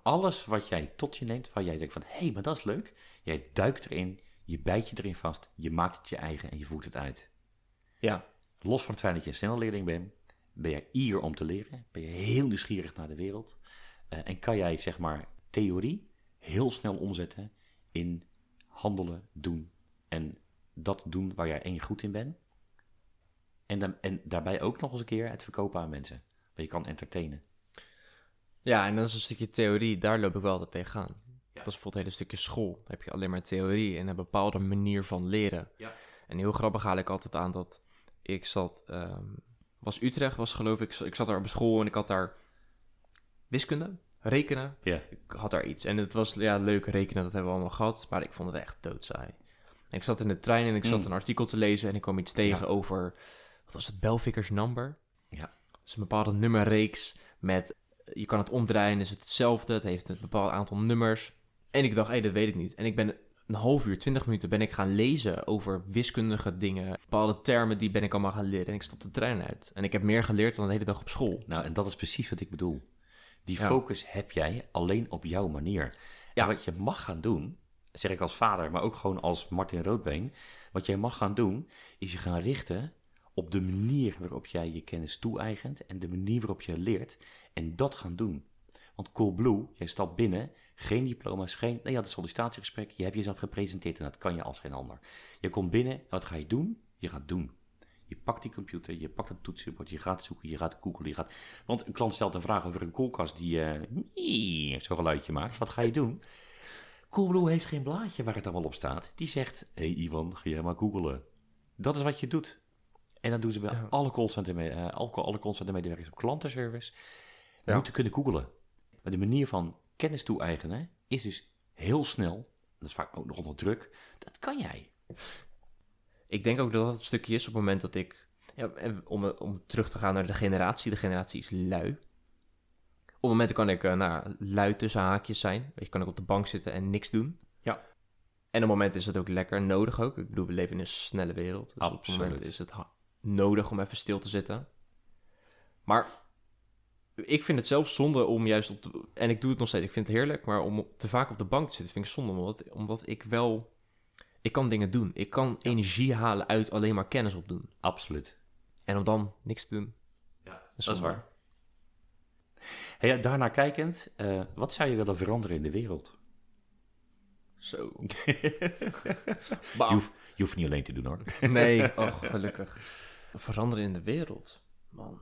Alles wat jij tot je neemt, waar jij denkt van, hé, hey, maar dat is leuk. Jij duikt erin, je bijt je erin vast, je maakt het je eigen en je voert het uit. Ja. Los van het feit dat je een snelle leerling bent, ben je eager om te leren. Ben je heel nieuwsgierig naar de wereld. Eh, en kan jij, zeg maar, theorie heel snel omzetten in handelen, doen. En dat doen waar jij één goed in bent. En, dan, en daarbij ook nog eens een keer het verkopen aan mensen. Dat je kan entertainen. Ja, en dat is een stukje theorie, daar loop ik wel altijd tegenaan. Ja. Dat is bijvoorbeeld een hele stukje school. Dan heb je alleen maar theorie en een bepaalde manier van leren. Ja. En heel grappig haal ik altijd aan dat ik zat, ehm, was Utrecht, was geloof ik, ik zat daar op school en ik had daar wiskunde, rekenen, Ja. ik had daar iets. En het was ja, leuk rekenen, dat hebben we allemaal gehad, maar ik vond het echt doodsaai. En ik zat in de trein en ik zat Mm. een artikel te lezen en ik kwam iets tegen Ja. over, wat was het, Belvickers number? Ja. Het is een bepaalde nummerreeks met, je kan het omdraaien, is het hetzelfde, het heeft een bepaald aantal nummers. En ik dacht, hé, dat weet ik niet. En ik ben een half uur, twintig minuten ben ik gaan lezen over wiskundige dingen. Bepaalde termen, die ben ik allemaal gaan leren. En ik stop de trein uit. En ik heb meer geleerd dan de hele dag op school. Nou, en dat is precies wat ik bedoel. Die Ja. focus heb jij alleen op jouw manier. Ja. En wat je mag gaan doen, zeg ik als vader, maar ook gewoon als Martin Roodbeen. Wat jij mag gaan doen, is je gaan richten op de manier waarop jij je kennis toe-eigent en de manier waarop je leert. En dat gaan doen. Want Coolblue, jij stapt binnen, geen diploma's, geen... Nee, je had een sollicitatiegesprek, je hebt jezelf gepresenteerd en dat kan je als geen ander. Je komt binnen, en wat ga je doen? Je gaat doen. Je pakt die computer, je pakt het toetsenbord, je gaat zoeken, je gaat googlen, je gaat... Want een klant stelt een vraag over een koelkast die eh zo'n geluidje maakt. Wat ga je doen? Coolblue heeft geen blaadje waar het allemaal op staat. Die zegt, hé hey Ivan, ga jij maar googelen. Dat is wat je doet. En dat doen ze bij Ja. alle callcenter, me- eh, alle, alle callcenter medewerkers op klantenservice. Ja. Moeten kunnen googelen. Maar de manier van kennis toe-eigenen is dus heel snel. Dat is vaak ook nog onder druk. Dat kan jij. Ik denk ook dat dat het stukje is op het moment dat ik... Ja, om, om terug te gaan naar de generatie. De generatie is lui. Op momenten kan ik uh, nou, lui tussen haakjes zijn. Weet je, kan ik op de bank zitten en niks doen. Ja. En op het moment is het ook lekker nodig ook. Ik bedoel, we leven in een snelle wereld. Dus op het Absoluut. moment is het nodig om even stil te zitten. Maar ik vind het zelf zonde om juist op de... En ik doe het nog steeds. Ik vind het heerlijk. Maar om te vaak op de bank te zitten vind ik zonde. Omdat, omdat ik wel... Ik kan dingen doen. Ik kan energie halen uit alleen maar kennis opdoen. Absoluut. En om dan niks te doen. Ja, Dat is dat is zonde. waar. Hey, ja, daarnaar kijkend, eh, wat zou je willen veranderen in de wereld? Zo. Je hoeft, je hoeft niet alleen te doen hoor. Nee, oh, gelukkig. Veranderen in de wereld. Man.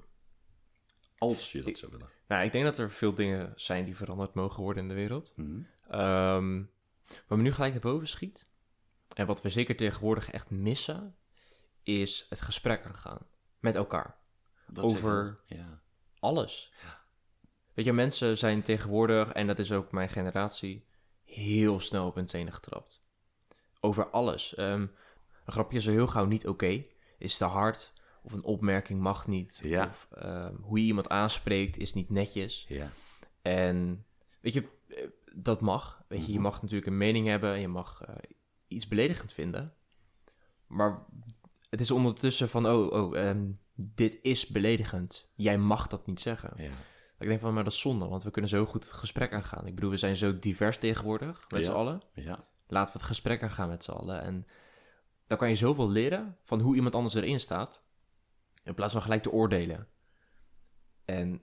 Als je dat zou willen. Nou, ik denk dat er veel dingen zijn die veranderd mogen worden in de wereld. Mhm. Ehm, wat me nu gelijk naar boven schiet, en wat we zeker tegenwoordig echt missen, is het gesprek aangaan met elkaar. Dat Over-. Ja. Alles. Weet je, mensen zijn tegenwoordig, en dat is ook mijn generatie, heel snel op hun tenen getrapt. Over alles. Ehm, een grapje is er heel gauw niet oké. Is te hard. Of een opmerking mag niet. Ja. Of ehm, hoe je iemand aanspreekt is niet netjes. ja. En weet je, eh, dat mag. Weet je, je Mhm. mag natuurlijk een mening hebben. Je mag eh, iets beledigend vinden. Maar het is ondertussen van, oh, oh ehm, dit is beledigend. Jij mag dat niet zeggen. Ja. Ik denk van, maar dat is zonde, want we kunnen zo goed het gesprek aangaan. Ik bedoel, we zijn zo divers tegenwoordig, met Ja. z'n allen. Ja. Laten we het gesprek aangaan met z'n allen. En dan kan je zoveel leren van hoe iemand anders erin staat, in plaats van gelijk te oordelen. En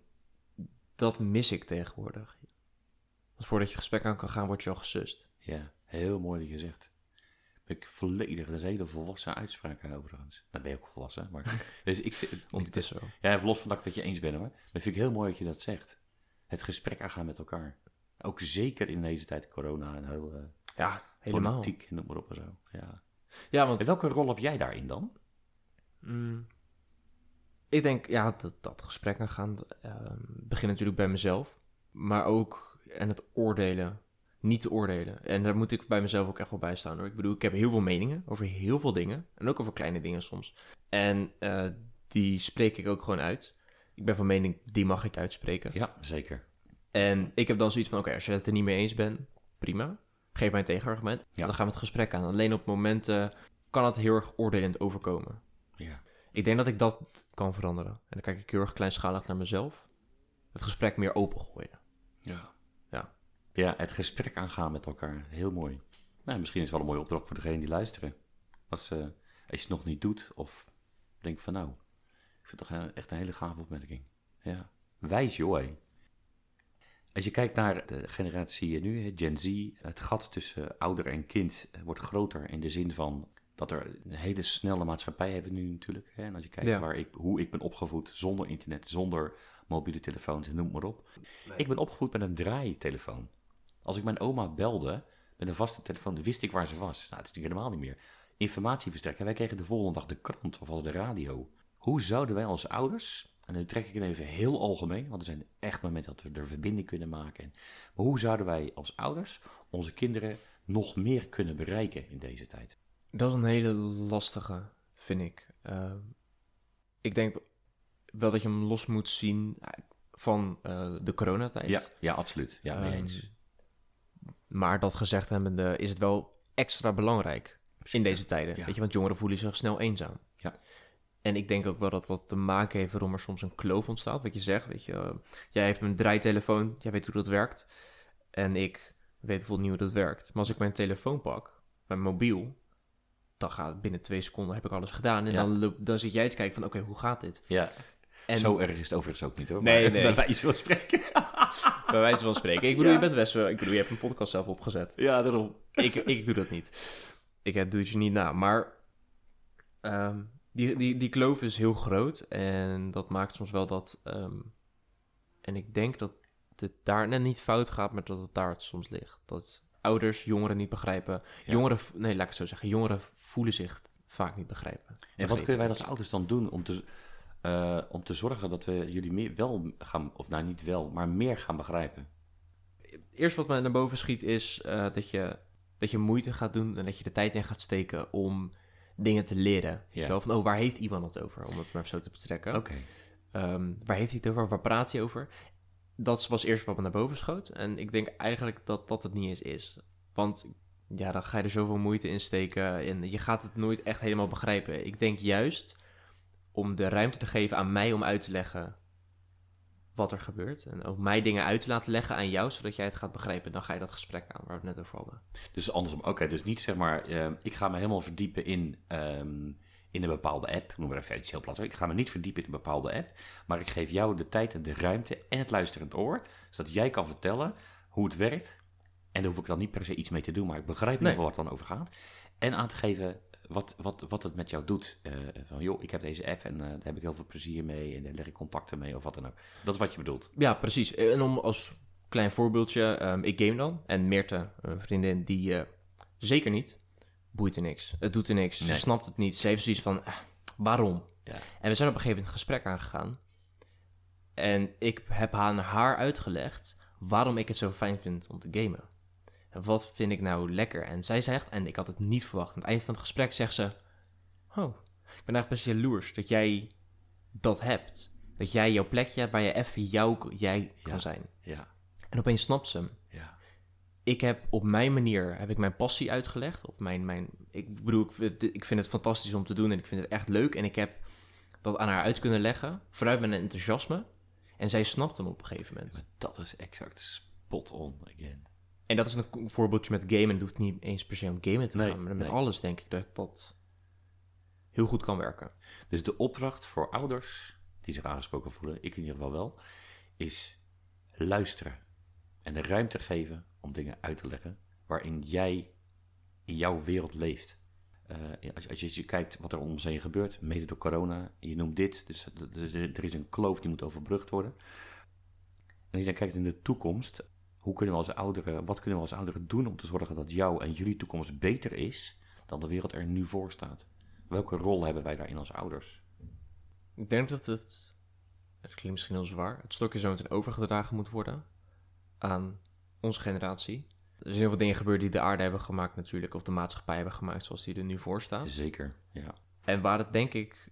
dat mis ik tegenwoordig. Want voordat je het gesprek aan kan gaan, word je al gesust. Ja, heel mooi gezegd. Ben ik volledig, dat is een hele volwassen uitspraak overigens. Dan ben je ook volwassen, maar... dus ik vind, Ondertussen. Ja, los van dat ik met je eens ben hoor. Dat vind ik heel mooi dat je dat zegt. Het gesprek aangaan met elkaar. Ook zeker in deze tijd corona en heel eh, Ja, helemaal. politiek en noem maar op en zo. Ja. Ja, want En welke rol heb jij daarin dan? Mm. Ik denk, ja, dat, dat gesprek aangaan ehm begint natuurlijk bij mezelf. Maar ook en het oordelen. Niet te oordelen. En daar moet ik bij mezelf ook echt wel bij staan hoor. Ik bedoel, ik heb heel veel meningen over heel veel dingen. En ook over kleine dingen soms. En eh, die spreek ik ook gewoon uit. Ik ben van mening, die mag ik uitspreken. Ja, zeker. En ik heb dan zoiets van, oké, als je het er niet mee eens bent, prima. Geef mij een tegenargument. Ja. Dan gaan we het gesprek aan. Alleen op momenten kan het heel erg oordelend overkomen. Ja. Ik denk dat ik dat kan veranderen. En dan kijk ik heel erg kleinschalig naar mezelf. Het gesprek meer opengooien. Ja. Ja. Ja, het gesprek aangaan met elkaar. Heel mooi. Nou, misschien is het wel een mooie opdracht voor degene die luisteren. Als, eh, als je het nog niet doet of denkt van nou, ik vind het toch een- echt een hele gave opmerking. Ja. Wijs joh, hé. Als je kijkt naar de generatie nu, Gen Z, het gat tussen ouder en kind wordt groter in de zin van dat er een hele snelle maatschappij hebben nu natuurlijk. Hè? En als je kijkt Ja. waar ik, hoe ik ben opgevoed zonder internet, zonder mobiele telefoons, noem maar op. Ik ben opgevoed met een draaitelefoon. Als ik mijn oma belde met een vaste telefoon, wist ik waar ze was. Nou, dat is natuurlijk helemaal niet meer. Informatie verstrekken. Wij kregen de volgende dag de krant of hadden de radio. Hoe zouden wij als ouders, en nu trek ik het even heel algemeen, want er zijn echt momenten dat we er verbinding kunnen maken. Maar hoe zouden wij als ouders onze kinderen nog meer kunnen bereiken in deze tijd? Dat is een hele lastige, vind ik. Ehm, ik denk wel dat je hem los moet zien eh, van eh, de coronatijd. Ja, ja absoluut. Ja, mee Ehm, eens. Maar dat gezegd hebbende is het wel extra belangrijk in deze tijden. Ja. Weet je, want jongeren voelen zich snel eenzaam. Ja. En ik denk ook wel dat dat te maken heeft waarom er soms een kloof ontstaat. Wat je zegt, weet je, jij heeft een draaitelefoon, jij weet hoe dat werkt. En ik weet bijvoorbeeld niet hoe dat werkt. Maar als ik mijn telefoon pak, mijn mobiel, dan gaat binnen twee seconden heb ik alles gedaan. En Ja. dan, dan zit jij te kijken van, oké, hoe gaat dit? Ja, En zo erg is het overigens ook niet hoor. Nee, maar, nee. Bij wijze van spreken. bij wijze van spreken. Ik bedoel, Ja. je bent best wel, ik bedoel, je hebt een podcast zelf opgezet. Ja, daarom. ik, ik doe dat niet. Ik eh, doe het je niet na. Maar ehm, die, die, die kloof is heel groot. En dat maakt soms wel dat. ehm, en ik denk dat het daar net niet fout gaat, maar dat het daar het soms ligt. Dat ouders jongeren niet begrijpen. Ja. Jongeren, nee, laat ik het zo zeggen. Jongeren voelen zich vaak niet begrijpen. En wat kunnen wij als ouders dan doen om te, eh, om te zorgen dat we jullie meer wel gaan, of nou niet wel, maar meer gaan begrijpen? Eerst wat mij naar boven schiet is eh, dat, je, dat je moeite gaat doen en dat je de tijd in gaat steken om dingen te leren. Ja. je wel? Van, oh, waar heeft iemand het over? Om het maar zo te betrekken. Oké. Ehm, waar heeft hij het over? Waar praat hij over? Dat was eerst wat me naar boven schoot. En ik denk eigenlijk dat dat het niet eens is. Want ja, dan ga je er zoveel moeite in steken en je gaat het nooit echt helemaal begrijpen. Ik denk juist om de ruimte te geven aan mij om uit te leggen wat er gebeurt. En ook mij dingen uit te laten leggen aan jou, zodat jij het gaat begrijpen. Dan ga je dat gesprek aan waar we het net over hadden. Dus andersom, oké, dus niet zeg maar, eh, ik ga me helemaal verdiepen in, ehm, in een bepaalde app, ik noem maar even iets heel plat. Ik ga me niet verdiepen in een bepaalde app, maar ik geef jou de tijd en de ruimte en het luisterend oor, zodat jij kan vertellen hoe het werkt. En daar hoef ik dan niet per se iets mee te doen, maar ik begrijp Nee. wat het dan over gaat. En aan te geven wat, wat, wat het met jou doet. Eh, van joh, ik heb deze app en eh, daar heb ik heel veel plezier mee en daar leg ik contacten mee of wat dan ook. Dat is wat je bedoelt. Ja, precies. En om als klein voorbeeldje, ehm, ik game dan. En Meerte, een vriendin, die eh, zeker niet. Boeit er niks. Het doet er niks. Nee. Ze snapt het niet. Ze heeft zoiets van, ah, waarom? Ja. En we zijn op een gegeven moment een gesprek aangegaan. En ik heb aan haar uitgelegd waarom ik het zo fijn vind om te gamen. En wat vind ik nou lekker? En zij zegt, en ik had het niet verwacht, aan het eind van het gesprek zegt ze... Oh, ik ben eigenlijk best jaloers dat jij dat hebt. Dat jij jouw plekje hebt waar je even jou, jij kan Ja. zijn. Ja, En opeens snapt ze hem. Ik heb op mijn manier heb ik mijn passie uitgelegd. Of mijn, mijn, ik bedoel, ik vind, het, ik vind het fantastisch om te doen en ik vind het echt leuk. En ik heb dat aan haar uit kunnen leggen, vanuit mijn enthousiasme. En zij snapt hem op een gegeven moment. Dat is exact spot on again. En dat is een voorbeeldje met gamen. Het hoeft niet eens per se om gamen te Nee, gaan. Maar met nee. alles denk ik dat dat heel goed kan werken. Dus de opdracht voor ouders die zich aangesproken voelen, ik in ieder geval wel, is luisteren en de ruimte geven om dingen uit te leggen waarin jij in jouw wereld leeft. Eh, als, als je, kijkt wat er om ons heen gebeurt, mede door corona, je noemt dit, dus er is een kloof die moet overbrugd worden. En als je dan kijkt in de toekomst, hoe kunnen we als ouderen, wat kunnen we als ouderen doen om te zorgen dat jouw en jullie toekomst beter is dan de wereld er nu voor staat? Welke rol hebben wij daarin als ouders? Ik denk dat het, het klinkt misschien heel zwaar, het stokje zo meteen overgedragen moet worden aan onze generatie. Er zijn heel veel dingen gebeurd die de aarde hebben gemaakt natuurlijk, of de maatschappij hebben gemaakt zoals die er nu voor staat. Zeker, ja. En waar het denk ik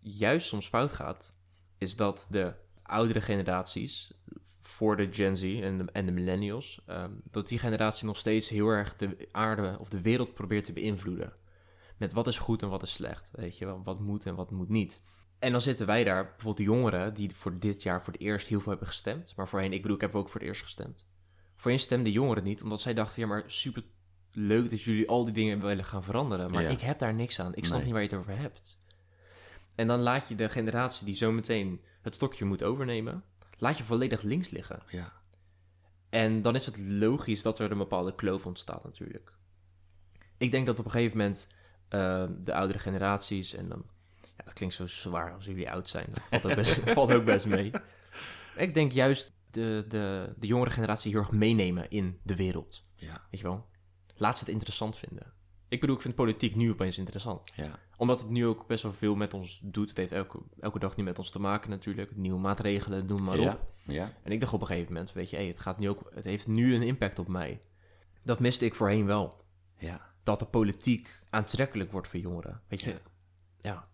juist soms fout gaat, is dat de oudere generaties, voor de Gen Z en de, en de millennials, ehm, dat die generatie nog steeds heel erg de aarde of de wereld probeert te beïnvloeden. Met wat is goed en wat is slecht, weet je wel, wat moet en wat moet niet. En dan zitten wij daar, bijvoorbeeld de jongeren, die voor dit jaar voor het eerst heel veel hebben gestemd. Maar voorheen, ik bedoel, ik heb ook voor het eerst gestemd. Voorheen stemden jongeren niet, omdat zij dachten, ja, maar super leuk dat jullie al die dingen willen gaan veranderen. Maar Ja. ik heb daar niks aan. Ik snap Nee. niet waar je het over hebt. En dan laat je de generatie die zometeen het stokje moet overnemen, laat je volledig links liggen. ja. En dan is het logisch dat er een bepaalde kloof ontstaat natuurlijk. Ik denk dat op een gegeven moment eh, de oudere generaties, en dan, ja, dat klinkt zo zwaar als jullie oud zijn, dat valt ook best, valt ook best mee. Ik denk juist de, de, de jongere generatie heel erg meenemen in de wereld, Ja, weet je wel. Laat ze het interessant vinden. Ik bedoel, ik vind politiek nu opeens interessant ja, omdat het nu ook best wel veel met ons doet. Het heeft elke, elke dag nu met ons te maken natuurlijk. Nieuwe maatregelen, noem maar op. ja, ja, En ik dacht op een gegeven moment, weet je, hey, het, gaat nu ook, het heeft nu een impact op mij. Dat miste ik voorheen wel. ja. Dat de politiek aantrekkelijk wordt voor jongeren. Weet je, Ja. ja.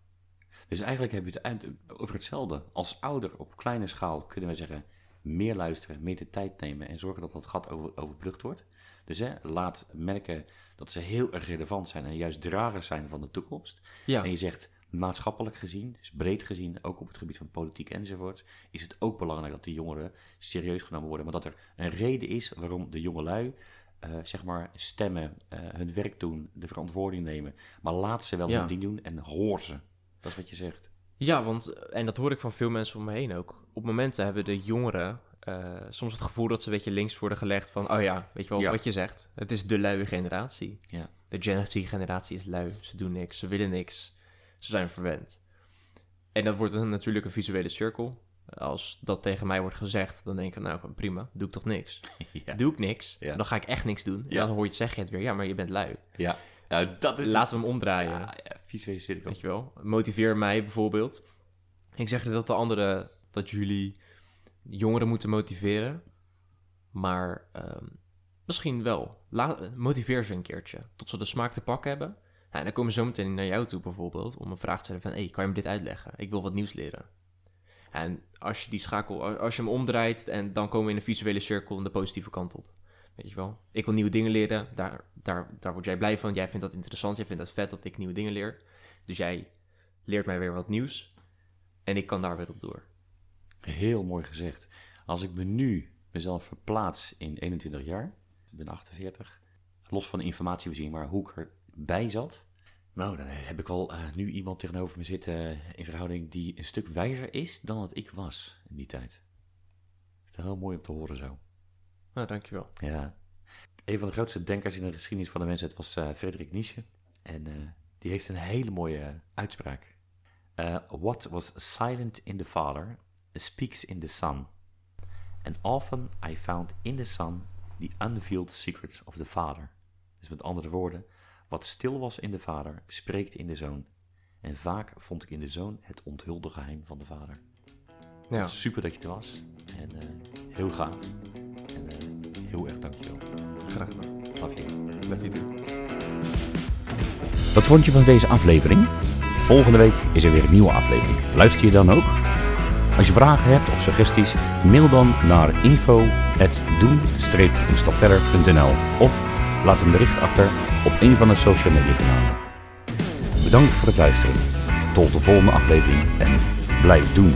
Dus eigenlijk heb je het eind- over hetzelfde. Als ouder op kleine schaal kunnen we zeggen, meer luisteren, meer de tijd nemen en zorgen dat dat gat over, overbrugd wordt. Dus hè, laat merken dat ze heel erg relevant zijn en juist dragers zijn van de toekomst. Ja, En je zegt, maatschappelijk gezien, dus breed gezien, ook op het gebied van politiek enzovoort, is het ook belangrijk dat die jongeren serieus genomen worden. Maar dat er een reden is waarom de jongelui, eh zeg maar, stemmen, eh, hun werk doen, de verantwoording nemen. Maar laat ze wel Ja. hun ding doen en hoor ze. Dat is wat je zegt. Ja, want, en dat hoor ik van veel mensen om me heen ook. Op momenten hebben de jongeren eh, soms het gevoel dat ze een beetje links worden gelegd van, oh ja, weet je wel, Ja. wat je zegt. Het is de luie generatie. Ja. De Gen Z-generatie is lui. Ze doen niks. Ze willen niks. Ze zijn verwend. En dat wordt dan natuurlijk een visuele cirkel. Als dat tegen mij wordt gezegd, dan denk ik, nou prima, doe ik toch niks. Ja. Doe ik niks, dan ga ik echt niks doen. Dan hoor je, zeg je het weer, ja, maar je bent lui. Ja, nou, dat is Laten we hem omdraaien. Ja, ja, visuele cirkel. Weet je wel? Motiveer mij bijvoorbeeld. Ik zeg dat de anderen, dat jullie jongeren moeten motiveren. Maar ehm, misschien wel. La- motiveer ze een keertje. Tot ze de smaak te pakken hebben. Ja, en dan komen ze zo meteen naar jou toe bijvoorbeeld. Om een vraag te stellen van, hey, kan je me dit uitleggen? Ik wil wat nieuws leren. En als je die schakel, als je hem omdraait, en dan komen we in een visuele cirkel aan de positieve kant op. Weet je wel? Ik wil nieuwe dingen leren. Daar, daar, daar word jij blij van. Jij vindt dat interessant. Jij vindt dat vet dat ik nieuwe dingen leer. Dus jij leert mij weer wat nieuws. En ik kan daar weer op door. Heel mooi gezegd. Als ik me nu mezelf verplaats in 21 jaar, ik ben 48, los van de informatievoorziening, maar hoe ik erbij zat, nou, dan heb ik wel eh, nu iemand tegenover me zitten eh, in verhouding die een stuk wijzer is dan dat ik was in die tijd. Het is heel mooi om te horen zo. Nou, dankjewel. Ja. Een van de grootste denkers in de geschiedenis van de mensheid was eh Frederik Nietzsche. En eh, die heeft een hele mooie uitspraak. Eh, What was silent in the Father speaks in the Son. And often I found in the Son the unveiled secret of the Father. Dus met andere woorden, wat stil was in de Vader, spreekt in de Zoon. En vaak vond ik in de Zoon het onthulde geheim van de Vader. Ja, Super dat je er was. En eh, heel gaaf. Heel erg dankjewel. graag gedaan. Love you. Love you too. Wat vond je van deze aflevering? Volgende week is er weer een nieuwe aflevering. Luister je dan ook? Als je vragen hebt of suggesties, mail dan naar info.doen-stapverder.nl of laat een bericht achter op een van de social media kanalen. Bedankt voor het luisteren. Tot de volgende aflevering en blijf doen.